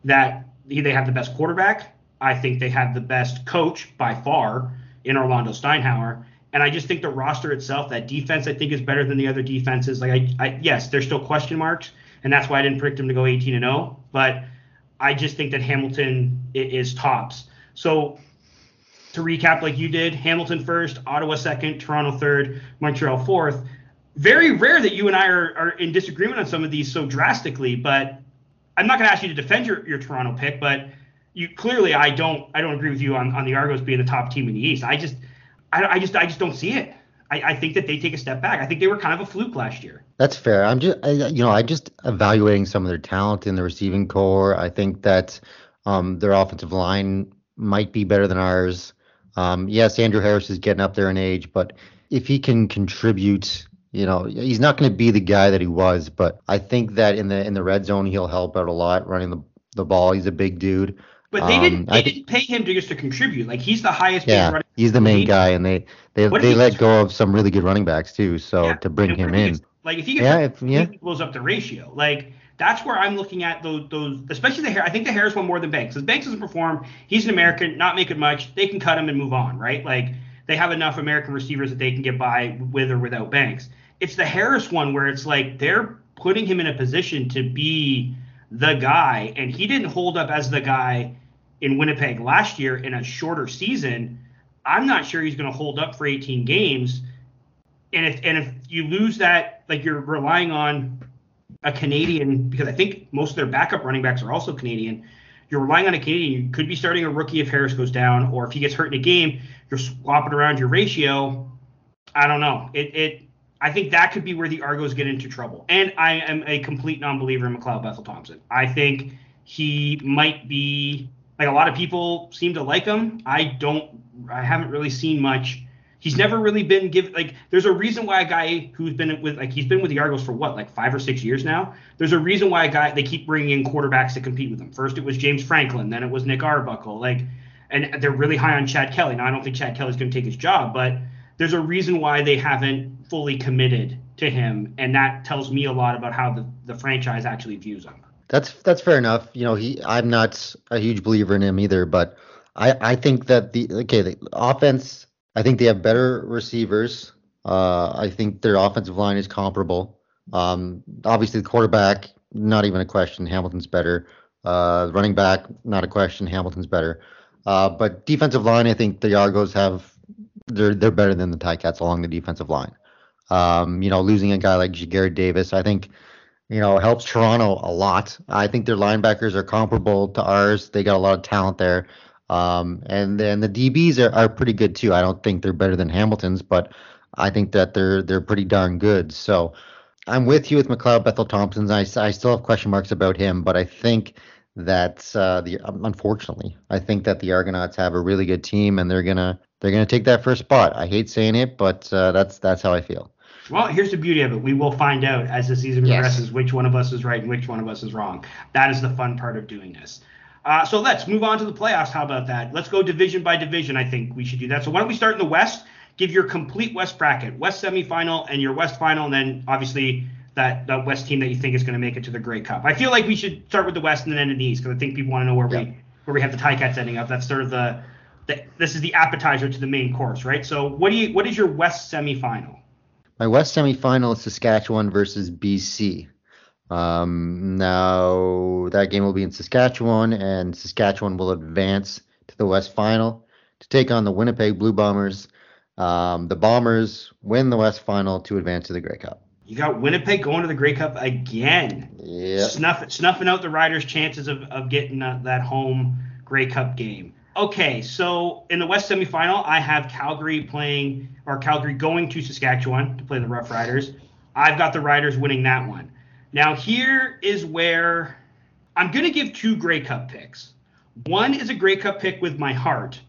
that they have the best quarterback. I think they have the best coach by far in Orlando Steinauer. And I just think the roster itself, that defense, I think is better than the other defenses. Like, I, I yes, there's still question marks, and that's why I didn't predict them to go 18 and 0. But I just think that Hamilton is tops. So to recap like you did Hamilton first, Ottawa second, Toronto third, Montreal fourth. Very rare that you and I are, are in disagreement on some of these so drastically, but I'm not going to ask you to defend your, your Toronto pick, but you clearly I don't I don't agree with you on, on the Argos being the top team in the East. I just I, I just I just don't see it. I, I think that they take a step back. I think they were kind of a fluke last year. That's fair. I'm just I, you know I just evaluating some of their talent in the receiving corps. I think that um, their offensive line might be better than ours. Um, yes, Andrew Harris is getting up there in age, but if he can contribute, you know, he's not going to be the guy that he was. But I think that in the in the red zone, he'll help out a lot running the the ball. He's a big dude. But they Um, didn't. They I didn't pay him to just to contribute. Like he's the highest paid Yeah, running. he's the main league. guy, and they they What they let go of some really good running backs too. So Yeah, to bring him what if he in, gets- like if he gets Yeah, if- yeah. he blows up the ratio. Like that's where I'm looking at those those especially the hair. I think the Harris one more than Banks. Because Banks doesn't perform. He's an American, not making much. They can cut him and move on, right? Like they have enough American receivers that they can get by with or without Banks. It's the Harris one where it's like they're putting him in a position to be the guy, and he didn't hold up as the guy in Winnipeg last year in a shorter season. I'm not sure he's going to hold up for 18 games. And if and if you lose that, like you're relying on a Canadian because I think most of their backup running backs are also Canadian. You're relying on a Canadian. You could be starting a rookie if Harris goes down, or if he gets hurt in a game, you're swapping around your ratio. I don't know. It it I think that could be where the Argos get into trouble. And I am a complete non-believer in McLeod Bethel Thompson. I think he might be like a lot of people seem to like him. I don't. I haven't really seen much. He's never really been given like. There's a reason why a guy who's been with like he's been with the Argos for what like five or six years now. There's a reason why a guy they keep bringing in quarterbacks to compete with him. First it was James Franklin, then it was Nick Arbuckle. Like, and they're really high on Chad Kelly. Now I don't think Chad Kelly's going to take his job, but there's a reason why they haven't fully committed to him, and that tells me a lot about how the the franchise actually views him. That's that's fair enough. You know, he I'm not a huge believer in him either, but I I think that the okay the offense I think they have better receivers. Uh, I think their offensive line is comparable. Um, obviously the quarterback not even a question. Hamilton's better. Uh, running back not a question. Hamilton's better. Uh, but defensive line I think the Argos have they're they're better than the Ticats along the defensive line. Um, you know, losing a guy like Ja'Gared Davis, I think you know, helps Toronto a lot. I think their linebackers are comparable to ours. They got a lot of talent there. Um, and then the DBs are, are pretty good too. I don't think they're better than Hamilton's, but I think that they're they're pretty darn good. So I'm with you with McLeod Bethel Thompson's. I, I still have question marks about him, but I think that uh, the unfortunately, I think that the Argonauts have a really good team, and they're gonna they're gonna take that first spot. I hate saying it, but uh, that's that's how I feel. Well, here's the beauty of it. We will find out as the season Yes. progresses which one of us is right and which one of us is wrong. That is the fun part of doing this. Uh, so let's move on to the playoffs. How about that? Let's go division by division. I think we should do that. So why don't we start in the West? Give your complete West bracket, West semifinal, and your West final, and then obviously that that West team that you think is going to make it to the Grey Cup. I feel like we should start with the West and then end in the East because I think people want to know where Yeah. we where we have the Ticats ending up. That's sort of the, the this is the appetizer to the main course, right? So what do you what is your West semifinal? My West semifinal is Saskatchewan versus BC. Um, now that game will be in Saskatchewan, and Saskatchewan will advance to the West final to take on the Winnipeg Blue Bombers. Um, the Bombers win the West final to advance to the Grey Cup. You got Winnipeg going to the Grey Cup again. Yeah. Snuff, snuffing out the Riders' chances of, of getting uh, that home Grey Cup game. Okay, so in the West semifinal, I have Calgary playing, or Calgary going to Saskatchewan to play the Rough Riders. I've got the Riders winning that one. Now, here is where I'm going to give two Grey Cup picks. One is a Grey Cup pick with my heart,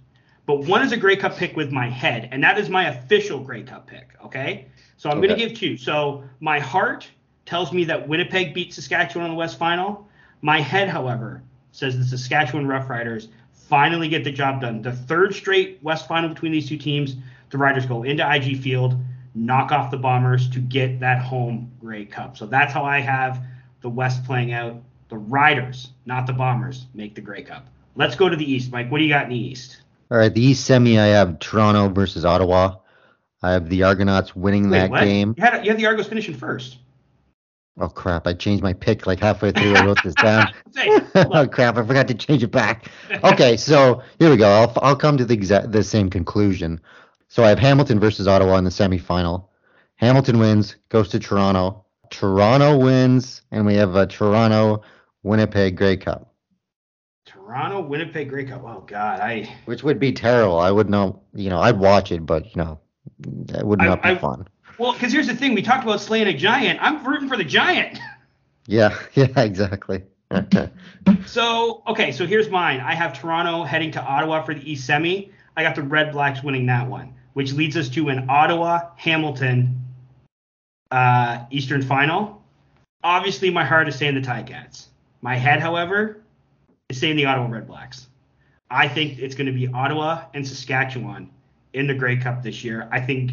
but one is a Grey Cup pick with my head, and that is my official Grey Cup pick. Okay, so I'm going to give two. So my heart tells me that Winnipeg beats Saskatchewan in the West Final. My head, however, says the Saskatchewan Roughriders finally get the job done. The third straight West Final between these two teams. The Riders go into IG Field, knock off the Bombers to get that home Grey Cup. So that's how I have the West playing out. The Riders, not the Bombers, make the Grey Cup. Let's go to the East, Mike. What do you got in the East? All right, the East semi, I have Toronto versus Ottawa. I have the Argonauts winning Wait, that what? game. You had, you had the Argos finishing first. Oh crap! I changed my pick like halfway through. I wrote this down. Oh crap! I forgot to change it back. Okay, so here we go. I'll I'll come to the exact the same conclusion. So I have Hamilton versus Ottawa in the semifinal. Hamilton wins, goes to Toronto. Toronto wins, and we have a Toronto Winnipeg Grey Cup, Toronto, Winnipeg, Grey Cup. Oh God, I which would be terrible. I would know, you know, I'd watch it, but you know, it would I- not be I- fun. Well, because here's the thing: we talked about slaying a giant. I'm rooting for the giant. Yeah, yeah, exactly. So okay, so here's mine. I have Toronto heading to Ottawa for the East Semi. I got the Red Blacks winning that one, which leads us to an Ottawa Hamilton uh, Eastern Final. Obviously, my heart is saying the Ticats. My head, however, is saying the Ottawa Red Blacks. I think it's going to be Ottawa and Saskatchewan in the Grey Cup this year. I think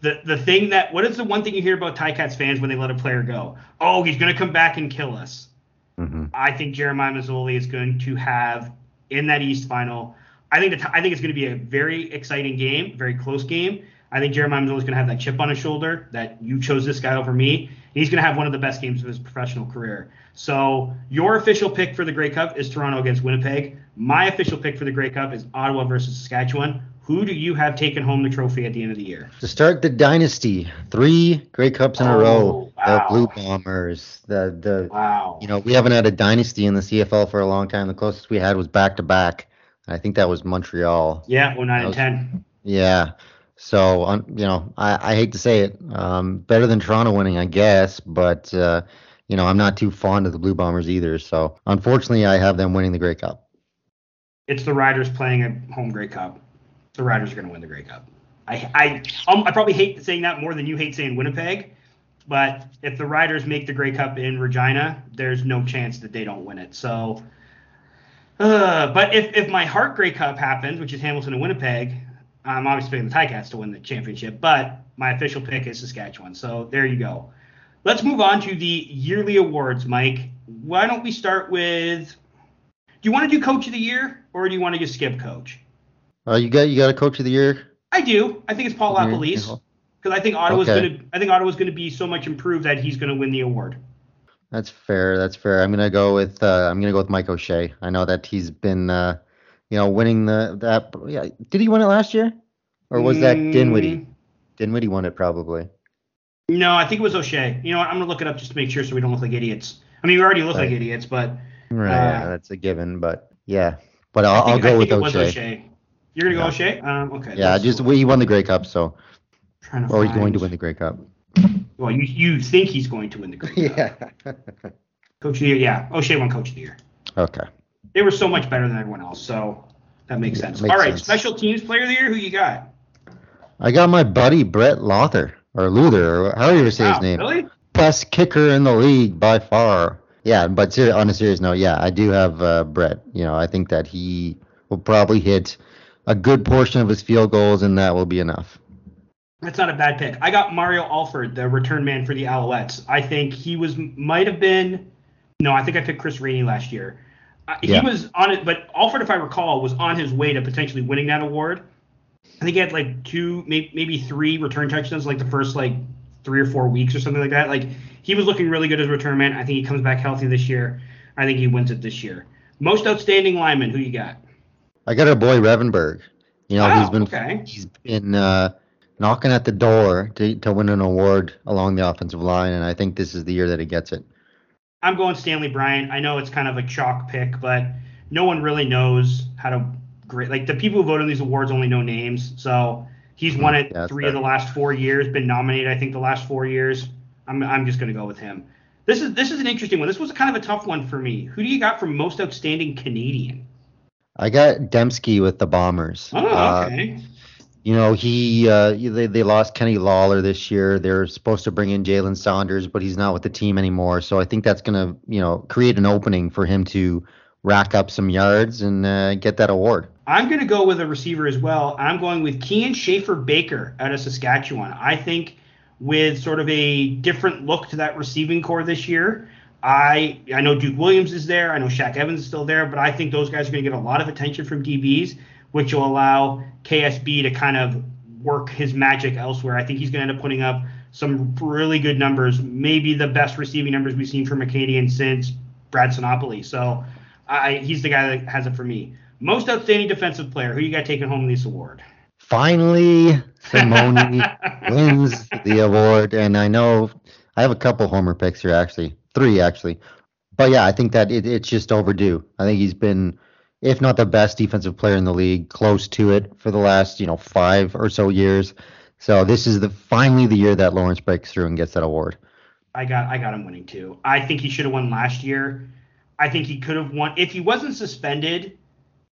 the the thing that what is the one thing you hear about Ticats fans when they let a player go? Oh, he's going to come back and kill us. Mm-hmm. I think Jeremiah Masoli is going to have in that East final. I think the, I think it's going to be a very exciting game, very close game. I think Jeremiah Masoli is going to have that chip on his shoulder that you chose this guy over me. He's going to have one of the best games of his professional career. So your official pick for the Grey Cup is Toronto against Winnipeg. My official pick for the Grey Cup is Ottawa versus Saskatchewan. Who do you have taken home the trophy at the end of the year? To start the dynasty, three Grey Cups in a Oh, row. wow. The Blue Bombers. The the Wow. you know we haven't had a dynasty in the CFL for a long time. The closest we had was back to back. I think that was Montreal. Yeah, 09 That and was- 10. Yeah. So um, you know I, I hate to say it, um, better than Toronto winning, I guess, but uh, you know I'm not too fond of the Blue Bombers either. So unfortunately, I have them winning the Grey Cup. It's the Riders playing a home Grey Cup. The Riders are going to win the Grey Cup. I I um, I probably hate saying that more than you hate saying Winnipeg, but if the Riders make the Grey Cup in Regina, there's no chance that they don't win it. So, uh, but if if my Heart Grey Cup happens, which is Hamilton and Winnipeg, I'm obviously picking the Ticats to win the championship. But my official pick is Saskatchewan. So there you go. Let's move on to the yearly awards, Mike. Why don't we start with? Do you want to do Coach of the Year, or do you want to just skip Coach? Uh, you got you got a Coach of the Year. I do. I think it's Paul Yeah, because I think Ottawa's Okay. gonna. I think Ottawa's gonna be so much improved that he's gonna win the award. That's fair. That's fair. I'm gonna go with uh, I'm gonna go with Mike O'Shea. I know that he's been uh, you know winning the that. Yeah, did he win it last year, or was that Mm, Dinwiddie? Dinwiddie won it probably. No, I think it was O'Shea. You know what? I'm gonna look it up just to make sure so we don't look like idiots. I mean, we already look like idiots, but Right, Uh, yeah, that's a given. But yeah, but I'll, I I'll go I with think O'Shea. O'Shea. You're gonna go Yeah. O'Shea? Um, okay. Yeah, just he won the Grey Cup, so trying to or he's going to win the Grey Cup. Well, you you think he's going to win the Grey Cup? yeah. Coach of the year, yeah. O'Shea won Coach of the Year. okay. They were so much better than everyone else, so that makes Yeah, sense. makes All right, sense. special teams player of the year. Who you got? I got my buddy Brett Lauther or Luther or however you say Wow, his name. Really? Best kicker in the league by far. Yeah, but ser- on a serious note, yeah, I do have uh, Brett. You know, I think that he will probably hit a good portion of his field goals, and that will be enough. That's not a bad pick. I got Mario Alford, the return man for the Alouettes. I think he was might have been. No, I think I picked Chris Rainey last year. Uh, Yeah. He was on it, but Alford, if I recall, was on his way to potentially winning that award. I think he had like two, maybe, maybe three return touchdowns, like the first like three or four weeks or something like that. Like he was looking really good as a return man. I think he comes back healthy this year. I think he wins it this year. Most outstanding lineman, who you got? I got our boy Revenberg. You know, he's been okay. he's been uh, knocking at the door to to win an award along the offensive line, and I think this is the year that he gets it. I'm going Stanley Bryant. I know it's kind of a chalk pick, but no one really knows how to grade. Like the people who vote on these awards only know names. So he's won it Yeah, three fair. of the last four years. Been nominated, I think, the last four years. I'm I'm just going to go with him. This is this is an interesting one. This was kind of a tough one for me. Who do you got for most outstanding Canadian? I got Demski with the Bombers. Oh, Uh, okay. You know, he uh, they they lost Kenny Lawler this year. They're supposed to bring in Jalen Saunders, but he's not with the team anymore. So I think that's gonna you know create an opening for him to rack up some yards and uh, get that award. I'm going to go with a receiver as well. I'm going with Kian Schaffer Baker out of Saskatchewan. I think with sort of a different look to that receiving corps this year, I I know Duke Williams is there. I know Shaq Evans is still there, but I think those guys are going to get a lot of attention from DBs, which will allow KSB to kind of work his magic elsewhere. I think he's going to end up putting up some really good numbers, maybe the best receiving numbers we've seen from Acadian since Brad Sinopoli. So I, he's the guy that has it for me. Most outstanding defensive player. Who you got taking home this award? Finally, Simoni wins the award, and I know I have a couple homer picks here actually, three actually, but yeah, I think that it, it's just overdue. I think he's been, if not the best defensive player in the league, close to it for the last you know five or so years. So this is the finally the year that Lawrence breaks through and gets that award. I got I got him winning too. I think he should have won last year. I think he could have won if he wasn't suspended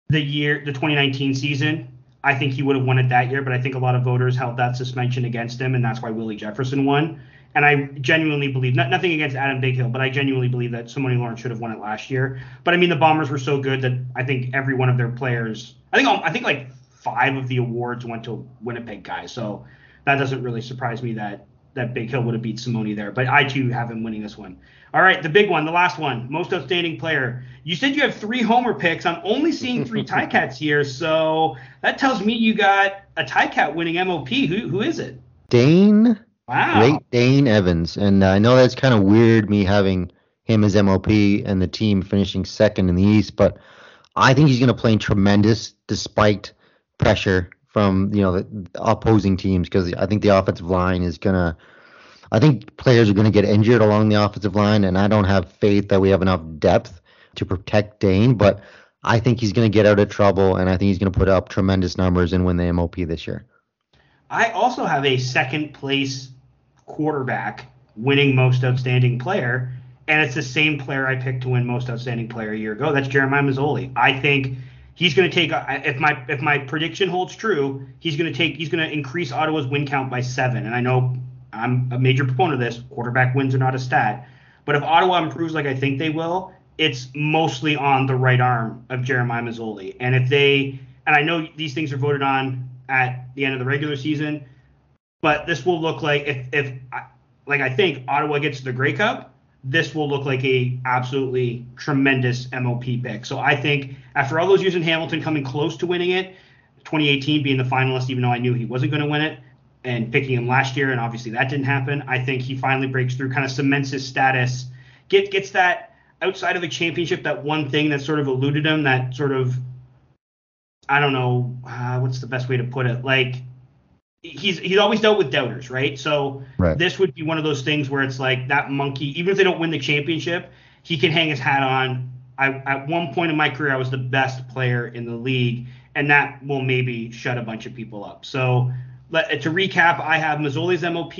the year the 2019 season. I think he would have won it that year, but I think a lot of voters held that suspension against him, and that's why Willie Jefferson won. And I genuinely believe, not, nothing against Adam Bighill, but I genuinely believe that Simoni Lawrence should have won it last year. But I mean, the Bombers were so good that I think every one of their players, I think, I think like five of the awards went to Winnipeg guys. So that doesn't really surprise me that that Bighill would have beat Simoni there. But I too have him winning this one. All right, the big one, the last one, most outstanding player. You said you have three homer picks. I'm only seeing three Ticats here, so that tells me you got a Ticat winning MOP. Who who is it? Dane. Wow. Great Dane Evans, and I know that's kind of weird me having him as MOP and the team finishing second in the East, but I think he's going to play tremendous despite pressure from you know the opposing teams because I think the offensive line is going to I think players are going to get injured along the offensive line, and I don't have faith that we have enough depth to protect Dane. But I think he's going to get out of trouble, and I think he's going to put up tremendous numbers and win the MOP this year. I also have a second place quarterback winning most outstanding player, and it's the same player I picked to win most outstanding player a year ago. That's Jeremiah Masoli. I think he's going to take uh, if my if my prediction holds true, he's going to take he's going to increase Ottawa's win count by seven. And I know I'm a major proponent of this. Quarterback wins are not a stat. But if Ottawa improves like I think they will, it's mostly on the right arm of Jeremiah Masoli. And if they, and I know these things are voted on at the end of the regular season, but this will look like if, if like I think Ottawa gets the Grey Cup, this will look like a absolutely tremendous MOP pick. So I think after all those years in Hamilton coming close to winning it, 2018 being the finalist, even though I knew he wasn't going to win it, and picking him last year, and obviously that didn't happen. I think he finally breaks through, kind of cements his status, get gets that outside of the championship, that one thing that sort of eluded him, that sort of I don't know uh, what's the best way to put it, like he's he's always dealt with doubters, right? So right. this would be one of those things where it's like that monkey, even if they don't win the championship, he can hang his hat on. I at one point in my career, I was the best player in the league, and that will maybe shut a bunch of people up. So let, to recap, I have Masoli's MOP,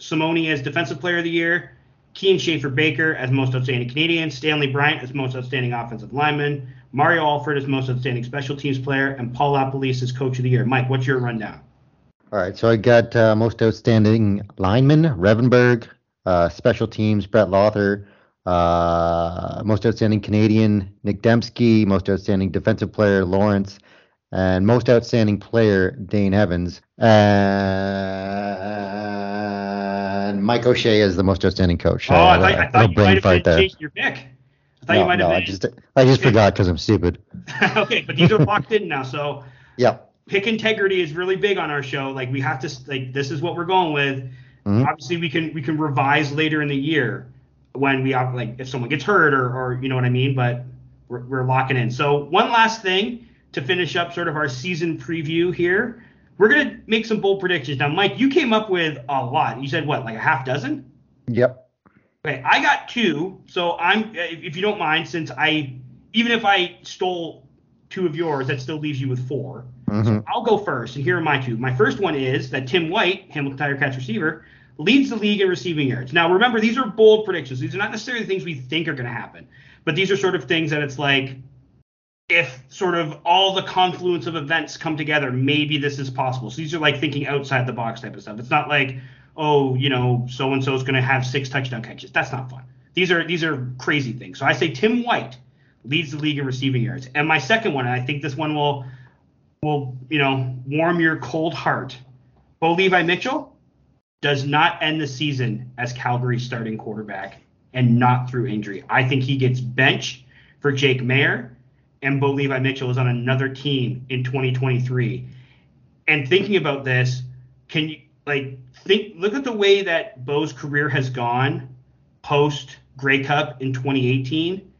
Simoni as Defensive Player of the Year, Kian Schaffer-Baker as Most Outstanding Canadian, Stanley Bryant as Most Outstanding Offensive Lineman, Mario Alford as Most Outstanding Special Teams Player, and Paul LaPolice as Coach of the Year. Mike, what's your rundown? All right, so I got uh, Most Outstanding Lineman, Revenberg, uh, Special Teams, Brett Lauther, uh, Most Outstanding Canadian, Nick Demski, Most Outstanding Defensive Player, Lawrence, and most outstanding player Dane Evans, and Mike O'Shea is the most outstanding coach. Oh, I, thought, I thought you might have changed your pick. I thought no, you might no, have. I just I just forgot because I'm stupid. okay, but these are locked in now, so yeah. Pick integrity is really big on our show. Like we have to like this is what we're going with. Mm-hmm. Obviously, we can we can revise later in the year when we have like if someone gets hurt or or you know what I mean. But we're, we're locking in. So one last thing to finish up sort of our season preview here. We're going to make some bold predictions. Now, Mike, you came up with a lot. You said what, like a half dozen? Yep. Okay, I got two. So I'm, if you don't mind, since I, even if I stole two of yours, that still leaves you with 4 mm-hmm. So I'll go first, and here are my two. My first one is that Tim White, Hamilton Tiger receiver, leads the league in receiving yards. Now, remember, these are bold predictions. These are not necessarily things we think are going to happen, but these are sort of things that it's like if sort of all the confluence of events come together, maybe this is possible. So these are like thinking outside the box type of stuff. It's not like, oh, you know, so and so is going to have six touchdown catches. That's not fun. These are these are crazy things. So I say Tim White leads the league in receiving yards. And my second one, and I think this one will will you know warm your cold heart. Bo Levi Mitchell does not end the season as Calgary's starting quarterback and not through injury. I think he gets benched for Jake Maier, and Bo Levi Mitchell is on another team in 2023. And thinking about this, can you like think look at the way that Bo's career has gone post Grey Cup in 2018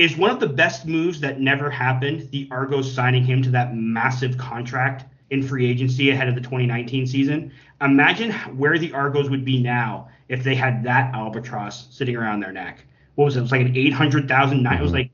is one of the best moves that never happened. The Argos signing him to that massive contract in free agency ahead of the 2019 season. Imagine where the Argos would be now if they had that albatross sitting around their neck. What was it? It was like an 800,000. Mm-hmm. It was like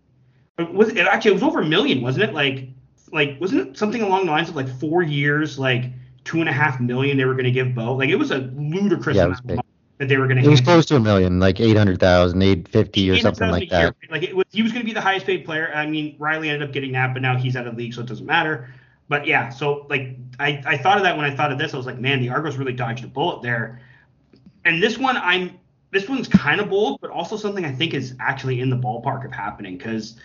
was it actually it was over a million, wasn't it? Like like wasn't it something along the lines of like four years, like two and a half million they were going to give Bo? Like it was a ludicrous yeah, amount that they were going to. It was close to a million, like 800,000, 850 or something like that. Like it was, he was going to be the highest paid player. I mean, Reilly ended up getting that, but now he's out of the league, so it doesn't matter. But yeah, so like I, I thought of that when I thought of this. I was like, man, the Argos really dodged a bullet there. and this one I'm this one's kind of bold, but also something I think is actually in the ballpark of happening because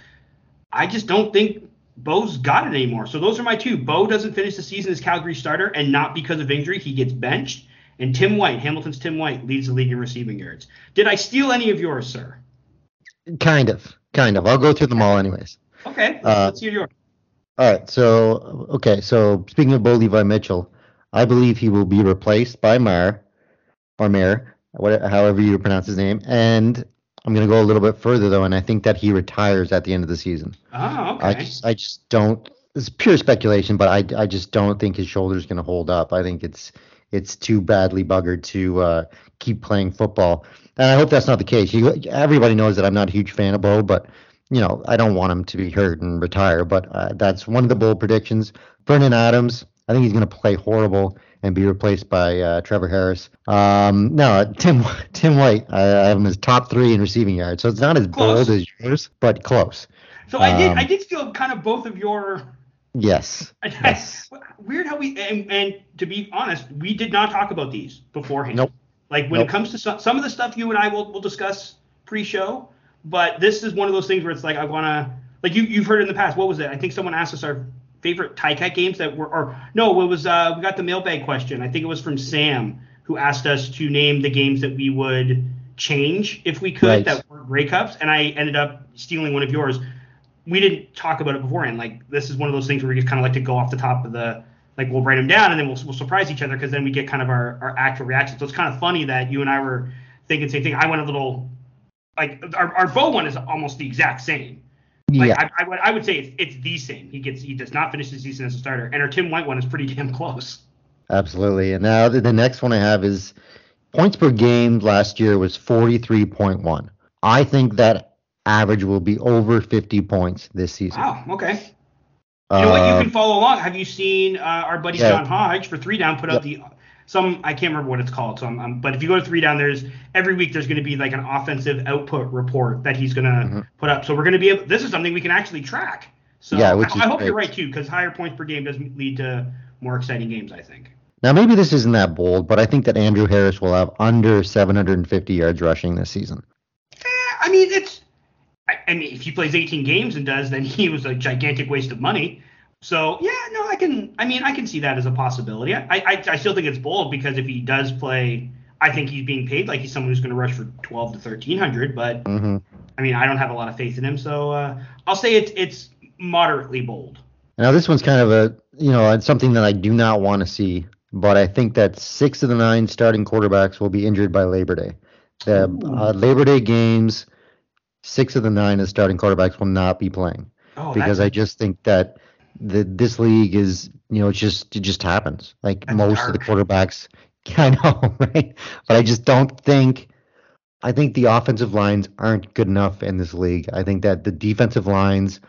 I just don't think Bo's got it anymore. So those are my two. Bo doesn't finish the season as Calgary starter, and not because of injury. He gets benched. And Tim White, Hamilton's Tim White, leads the league in receiving yards. Did I steal any of yours, sir? Kind of, kind of. I'll go through them all anyways. Okay, Uh, let's hear yours. All right. So, okay. So, speaking of Bo Levi Mitchell, I believe he will be replaced by Mar or Mayor, however you pronounce his name. And I'm going to go a little bit further, though, and I think that he retires at the end of the season. Oh, I okay. just, I just don't. It's pure speculation, but I, I just don't think his shoulder's going to hold up. I think it's, it's too badly buggered to uh, keep playing football, and I hope that's not the case. You, everybody knows that I'm not a huge fan of Bo, but you know I don't want him to be hurt and retire. But uh, that's one of the bold predictions. Vernon Adams, I think he's going to play horrible and be replaced by uh, Trevor Harris. Um, no, Tim Tim White, I, I have him as top three in receiving yards, so it's not as Close. bold as yours, but close. So I did um, I did steal kind of both of your Yes. Yes. Weird how we and, and to be honest, we did not talk about these beforehand. Nope. Like when Nope. it comes to some, some of the stuff you and I will, will discuss pre-show, but this is one of those things where it's like I want to like you you've heard in the past. What was it? I think someone asked us our favorite Ticat games that were or no, it was uh we got the mailbag question. I think it was from Sam who asked us to name the games that we would change if we could Right. that were Grey Cups, and I ended up stealing one of yours we didn't talk about it beforehand. Like this is one of those things where we just kind of like to go off the top of the like we'll write them down and then we'll, we'll surprise each other because then we get kind of our, our actual reaction. So it's kind of funny that you and I were thinking the same thing. I went a little like our, our Bo one is almost the exact same. Like yeah. I, I would I would say it's it's the same. He gets he does not finish the season as a starter, and our Tim White one is pretty damn close. Absolutely. And now the, the next one I have is points per game last year was 43.1. I think that average will be over 50 points this season. Wow. Okay. You know what? You Uh, can follow along. Have you seen uh, our buddy Yeah. John Hodge for three down put up the some I can't remember what it's called. So I'm, I'm- but if you go to three down, there's every week there's going to be like an offensive output report that he's going to Mm-hmm. put up. So we're going to be able. This is something we can actually track. So Yeah, which I, is I hope great. you're right too, because higher points per game does lead to more exciting games. I think. Now, maybe this isn't that bold, but I think that Andrew Harris will have under 750 yards rushing this season. Eh, I mean, it's. I, mean, if he plays 18 games and does, then he was a gigantic waste of money. So yeah, no, I can. I mean, I can see that as a possibility. I, I, I still think it's bold because if he does play, I think he's being paid like he's someone who's going to rush for 12 to 1300. But hmm I mean, I don't have a lot of faith in him, so uh, I'll say it's it's moderately bold. Now, this one's kind of a, you know, it's something that I do not want to see, but I think that six of the nine starting quarterbacks will be injured by Labor Day. The uh, Labor Day games, six of the nine of starting quarterbacks will not be playing. Oh, because I just think that the this league is you know it's just it just happens like most of the quarterbacks I know right but I just don't think I think the offensive lines aren't good enough in this league I think that the defensive lines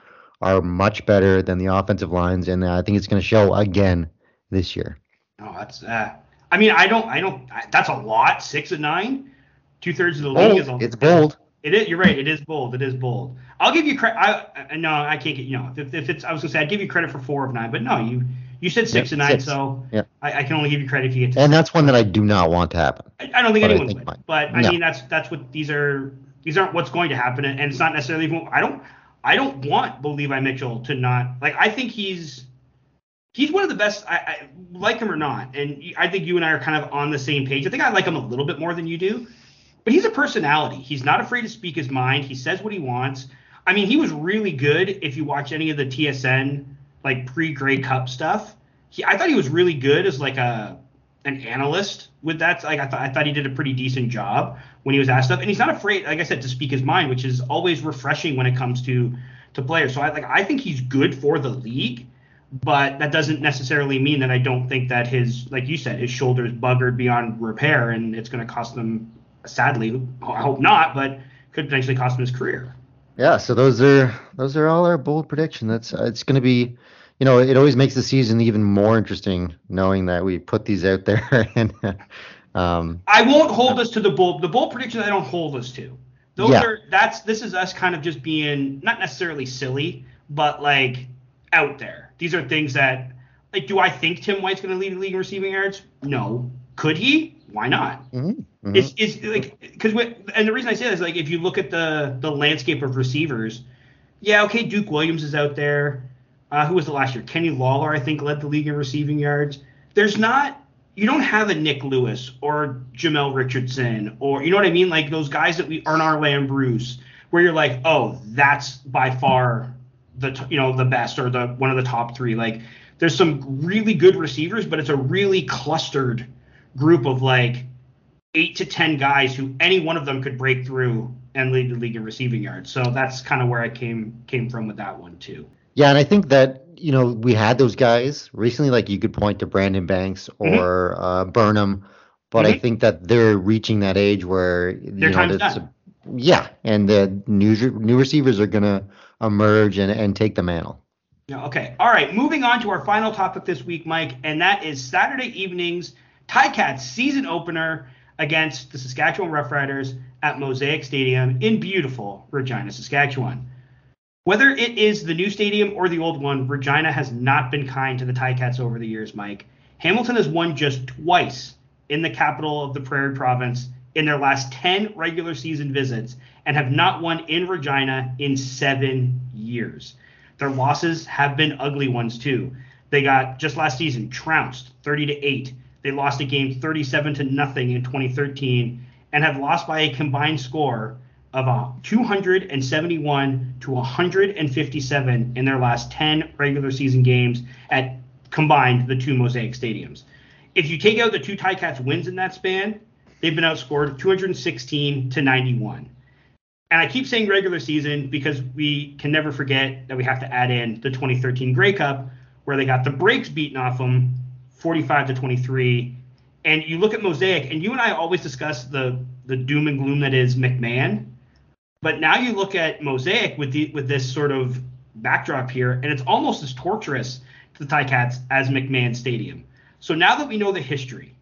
are much better than the offensive lines and I think it's going to show again this year oh, that's. Uh, I mean, I don't. I don't. I, that's a lot. Six and nine. Two thirds of the league is a, it's bold It is. You're right. It is bold. It is bold. I'll give you credit. I, I no, I can't get you know. If, if it's, I was gonna say I'd give you credit for four of nine, but no, you you said six Yeah, and nine, six. so Yeah. I, I can only give you credit if you get to. and that's one that I do not want to happen I, I don't think I anyone think would, mine- but I no. mean that's that's what these are. These aren't what's going to happen, and it's not necessarily. Even, I don't. I don't want Levi Mitchell to not like. I think he's he's one of the best. I, I like him or not, and I think you and I are kind of on the same page. I think I like him a little bit more than you do, but he's a personality. He's not afraid to speak his mind. He says what he wants. I mean, he was really good if you watch any of the TSN like pre-Grey Cup stuff. He, I thought he was really good as like a an analyst with that. Like I thought, I thought he did a pretty decent job when he was asked stuff, and he's not afraid, like I said, to speak his mind, which is always refreshing when it comes to to players. So I like I think he's good for the league, but that doesn't necessarily mean that I don't think that his, like you said, his shoulder is buggered beyond repair, and it's going to cost them. Sadly, I hope not, but could potentially cost him his career. Yeah, so those are those are all our bold prediction. That's uh, it's going to be, you know, it always makes the season even more interesting knowing that we put these out there. and um, I won't hold us to the bold The bold predictions I don't hold us to. Those Yeah. are that's this is us kind of just being not necessarily silly, but like out there. These are things that like do I think Tim White's going to lead the league in receiving yards? No. Could he? Why not? mhm. Mm-hmm. It's, it's like because and the reason I say this is like if you look at the the landscape of receivers, yeah, okay, Duke Williams is out there. Uh, who was the last year? Kenny Lawler, I think, led the league in receiving yards. There's not you don't have a Nik Lewis or Jamel Richardson or you know what I mean, like those guys that we Arland Bruce, where you're like, oh, that's by far the you know the best or the one of the top three. Like there's some really good receivers, but it's a really clustered group of like eight to ten guys who any one of them could break through and lead the league in receiving yards. So that's kind of where I came came from with that one too. Yeah, and I think that you know we had those guys recently. Like you could point to Brandon Banks mm-hmm. or mm-hmm. uh, Burnham, but mm-hmm. I think that they're reaching that age where their you know, time's done. Yeah, and the new new receivers are gonna emerge and, and take the mantle. Yeah, okay. All right. Moving on to our final topic this week, Mike, and that is Saturday evening's Ticats season opener against the Saskatchewan Roughriders at Mosaic Stadium in beautiful Regina, Saskatchewan. Whether it is the new stadium or the old one, Regina has not been kind to the Ticats over the years, Mike. Hamilton has won just twice in the capital of the Prairie Province in their last 10 regular season visits and have not won in Regina in seven years. Their losses have been ugly ones too. They got just last season trounced 30 to 8. They lost a game 37 to nothing in 2013 and have lost by a combined score of uh, 271 to 157 in their last 10 regular season games at combined the two Mosaic stadiums. If you take out the two Ticats wins in that span, they've been outscored 216 to 91. And I keep saying regular season because we can never forget that we have to add in the 2013 Grey Cup where they got the brakes beaten off them 45 to 23. And you look at Mosaic, and you and I always discuss the the doom and gloom that is McMahon. But now you look at Mosaic with the with this sort of backdrop here, and it's almost as torturous to the Ticats as McMahon Stadium. So now that we know the history,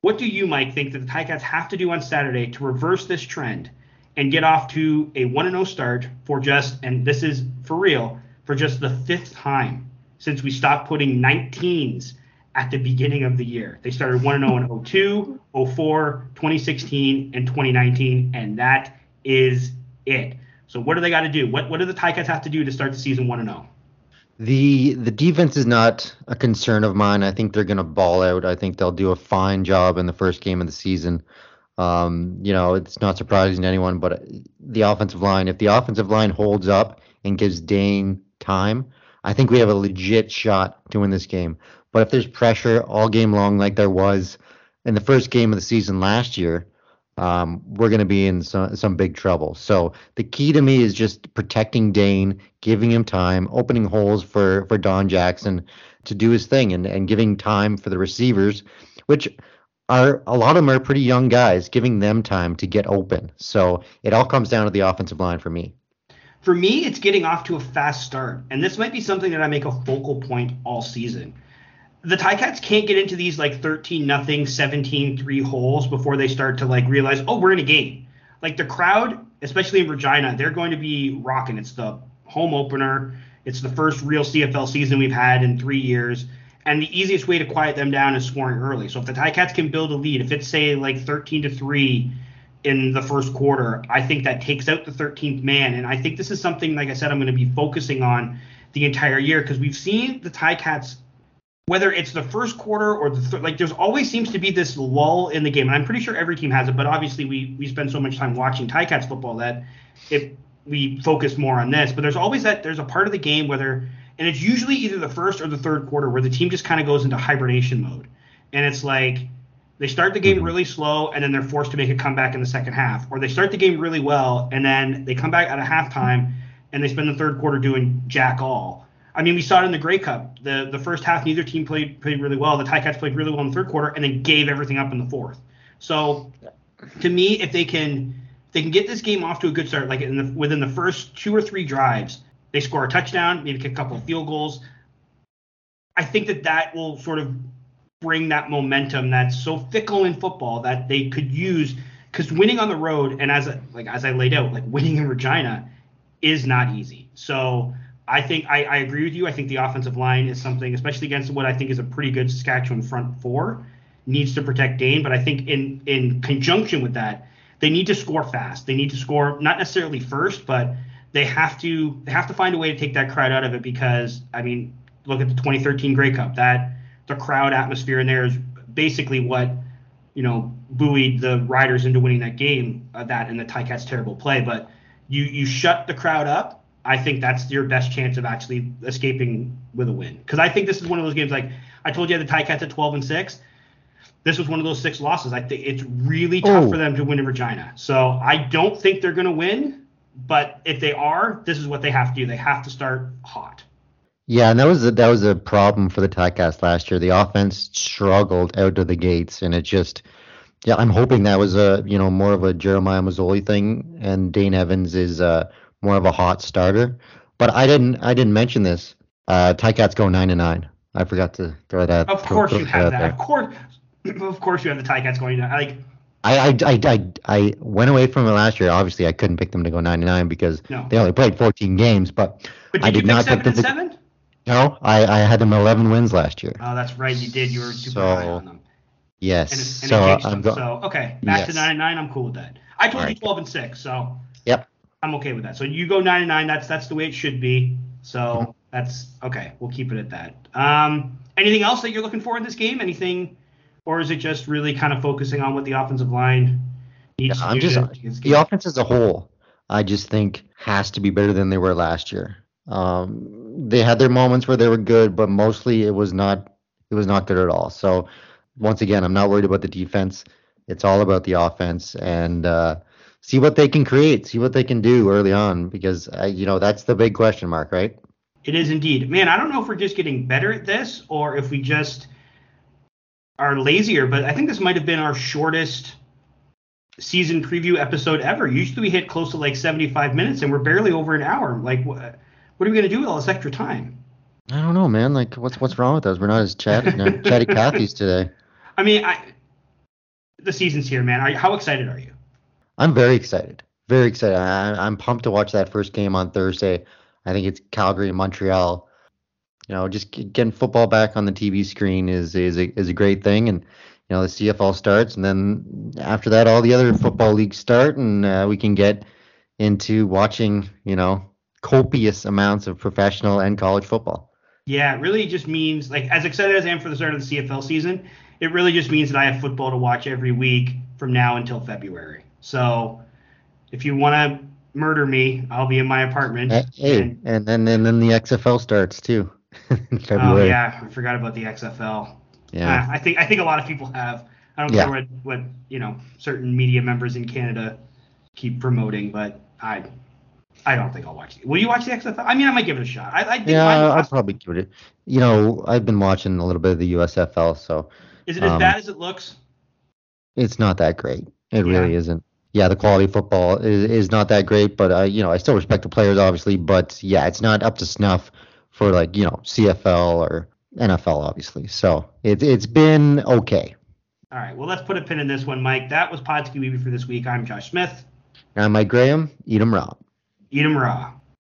what do you, Mike, think that the Ticats have to do on Saturday to reverse this trend and get off to a 1 0 start for just, and this is for real, for just the fifth time since we stopped putting 19s at the beginning of the year? They started 1 0 in 02, 04, 2016, and 2019, and that is it. So what do they got to do? What what do the Ticats have to do to start the season 1 0? The the defense is not a concern of mine. I think they're going to ball out. I think they'll do a fine job in the first game of the season. Um, you know, it's not surprising to anyone, but the offensive line, if the offensive line holds up and gives Dane time, I think we have a legit shot to win this game. But if there's pressure all game long, like there was in the first game of the season last year, um, we're going to be in some, some big trouble. So the key to me is just protecting Dane, giving him time, opening holes for, for Don Jackson to do his thing, and, and giving time for the receivers, which are a lot of them are pretty young guys, giving them time to get open. So it all comes down to the offensive line for me. For me, it's getting off to a fast start, and this might be something that I make a focal point all season the Ticats can't get into these like 13 nothing, 17 3 holes before they start to like realize, oh, we're in a game. Like the crowd, especially in Regina, they're going to be rocking. It's the home opener. It's the first real CFL season we've had in three years. And the easiest way to quiet them down is scoring early. So if the Ticats can build a lead, if it's say like 13 to 3 in the first quarter, I think that takes out the 13th man. And I think this is something, like I said, I'm going to be focusing on the entire year because we've seen the Ticats whether it's the first quarter or the th- like there's always seems to be this lull in the game and i'm pretty sure every team has it but obviously we we spend so much time watching ticats football that if we focus more on this but there's always that there's a part of the game whether and it's usually either the first or the third quarter where the team just kind of goes into hibernation mode and it's like they start the game mm-hmm. really slow and then they're forced to make a comeback in the second half or they start the game really well and then they come back at a halftime and they spend the third quarter doing jack all I mean, we saw it in the Grey Cup. The the first half, neither team played played really well. The Ticats played really well in the third quarter, and then gave everything up in the fourth. So, to me, if they can they can get this game off to a good start, like the, within the first two or three drives, they score a touchdown, maybe kick a couple of field goals. I think that that will sort of bring that momentum that's so fickle in football that they could use because winning on the road and as a, like as I laid out, like winning in Regina is not easy. So I think I, I, agree with you. I think the offensive line is something, especially against what I think is a pretty good Saskatchewan front four, needs to protect Dane, but I think in in conjunction with that, they need to score fast. They need to score not necessarily first, but they have to they have to find a way to take that crowd out of it because I mean, look at the 2013 Grey Cup. That the crowd atmosphere in there is basically what you know buoyed the Riders into winning that game. Uh, that and the Ticats terrible play, but you you shut the crowd up. I think that's your best chance of actually escaping with a win. Because I think this is one of those games like I told you, the Ticats at 12 and six. This was one of those six losses. I think it's really tough Oh. for them to win in Regina. So I don't think they're going to win. But if they are, this is what they have to do. They have to start hot. Yeah, and that was a, that was a problem for the Ticats last year. The offense struggled out of the gates, and it just yeah. I'm hoping that was a you know more of a Jeremiah Masoli thing, and Dane Evans is uh, more of a hot starter. But I didn't I didn't mention this. Uh, Ticats go nine and nine. I forgot to throw that. Of course throw you have that. there. Of course, of course you have the Ticats going. To, like I, I, I, I, I went away from it last year. Obviously, I couldn't pick them to go nine and nine because No. they only played 14 games. But, But did I you did pick not seven pick and them. To, seven? no, I, I had them 11 wins last year. Oh, that's right. You did. You were super So, high on them. Yes. And, and so them. going. So okay, back to Yes. nine and nine. I'm cool with that. I told you Alright. 12 and six, so. I'm okay with that. So you go nine and nine. That's that's the way it should be. So that's okay. We'll keep it at that. Um, anything else that you're looking for in this game? Anything, or is it just really kind of focusing on what the offensive line needs to I'm do? just to, to get this the offense as a whole. I just think has to be better than they were last year. Um, they had their moments where they were good, but mostly it was not. It was not good at all. So once again, I'm not worried about the defense. It's all about the offense and uh, see what they can create, see what they can do early on, because uh, you know that's the big question mark, right? It is indeed. Man, I don't know if we're just getting better at this or if we just are lazier, but I think this might have been our shortest season preview episode ever. Usually we hit close to like 75 minutes and we're barely over an hour. Like, wh- what are we going to do with all this extra time? I don't know, man. Like, what's what's wrong with us? We're not as chatty, not chatty Cathy's today. I mean, I, the season's here, man. Are how excited are you? I'm very excited. Very excited. I, I'm pumped to watch that first game on Thursday. I think it's Calgary and Montreal. You know, just getting football back on the TV screen is is a, is a great thing, and you know the CFL starts, and then after that, all the other football leagues start, and uh, we can get into watching you know copious amounts of professional and college football. Yeah, it really just means like as excited as I am for the start of the CFL season, it really just means that I have football to watch every week from now until February. So if you want to murder me, I'll be in my apartment. Hey, and- and then and then the XFL starts too oh yeah, I forgot about the XFL. Yeah. Uh, I think I think a lot of people have. I don't Yeah. care what what you know certain media members in Canada keep promoting, but I I don't think I'll watch it. Will you watch the XFL? I mean, I might give it a shot. I, I think Yeah, I'd probably give it. You know, I've been watching a little bit of the USFL, so is it as um, bad as it looks? it's not that great. It Yeah. really isn't. Yeah, the quality of football is, is not that great, but I, you know, I still respect the players, obviously. But yeah, it's not up to snuff for like you know CFL or NFL, obviously. So it's it's been okay. All right, well, let's put a pin in this one, Mike. That was Podski Weeby for this week. I'm Josh Smith. And I'm Mike Graham. Eat 'em raw. Eat 'em raw.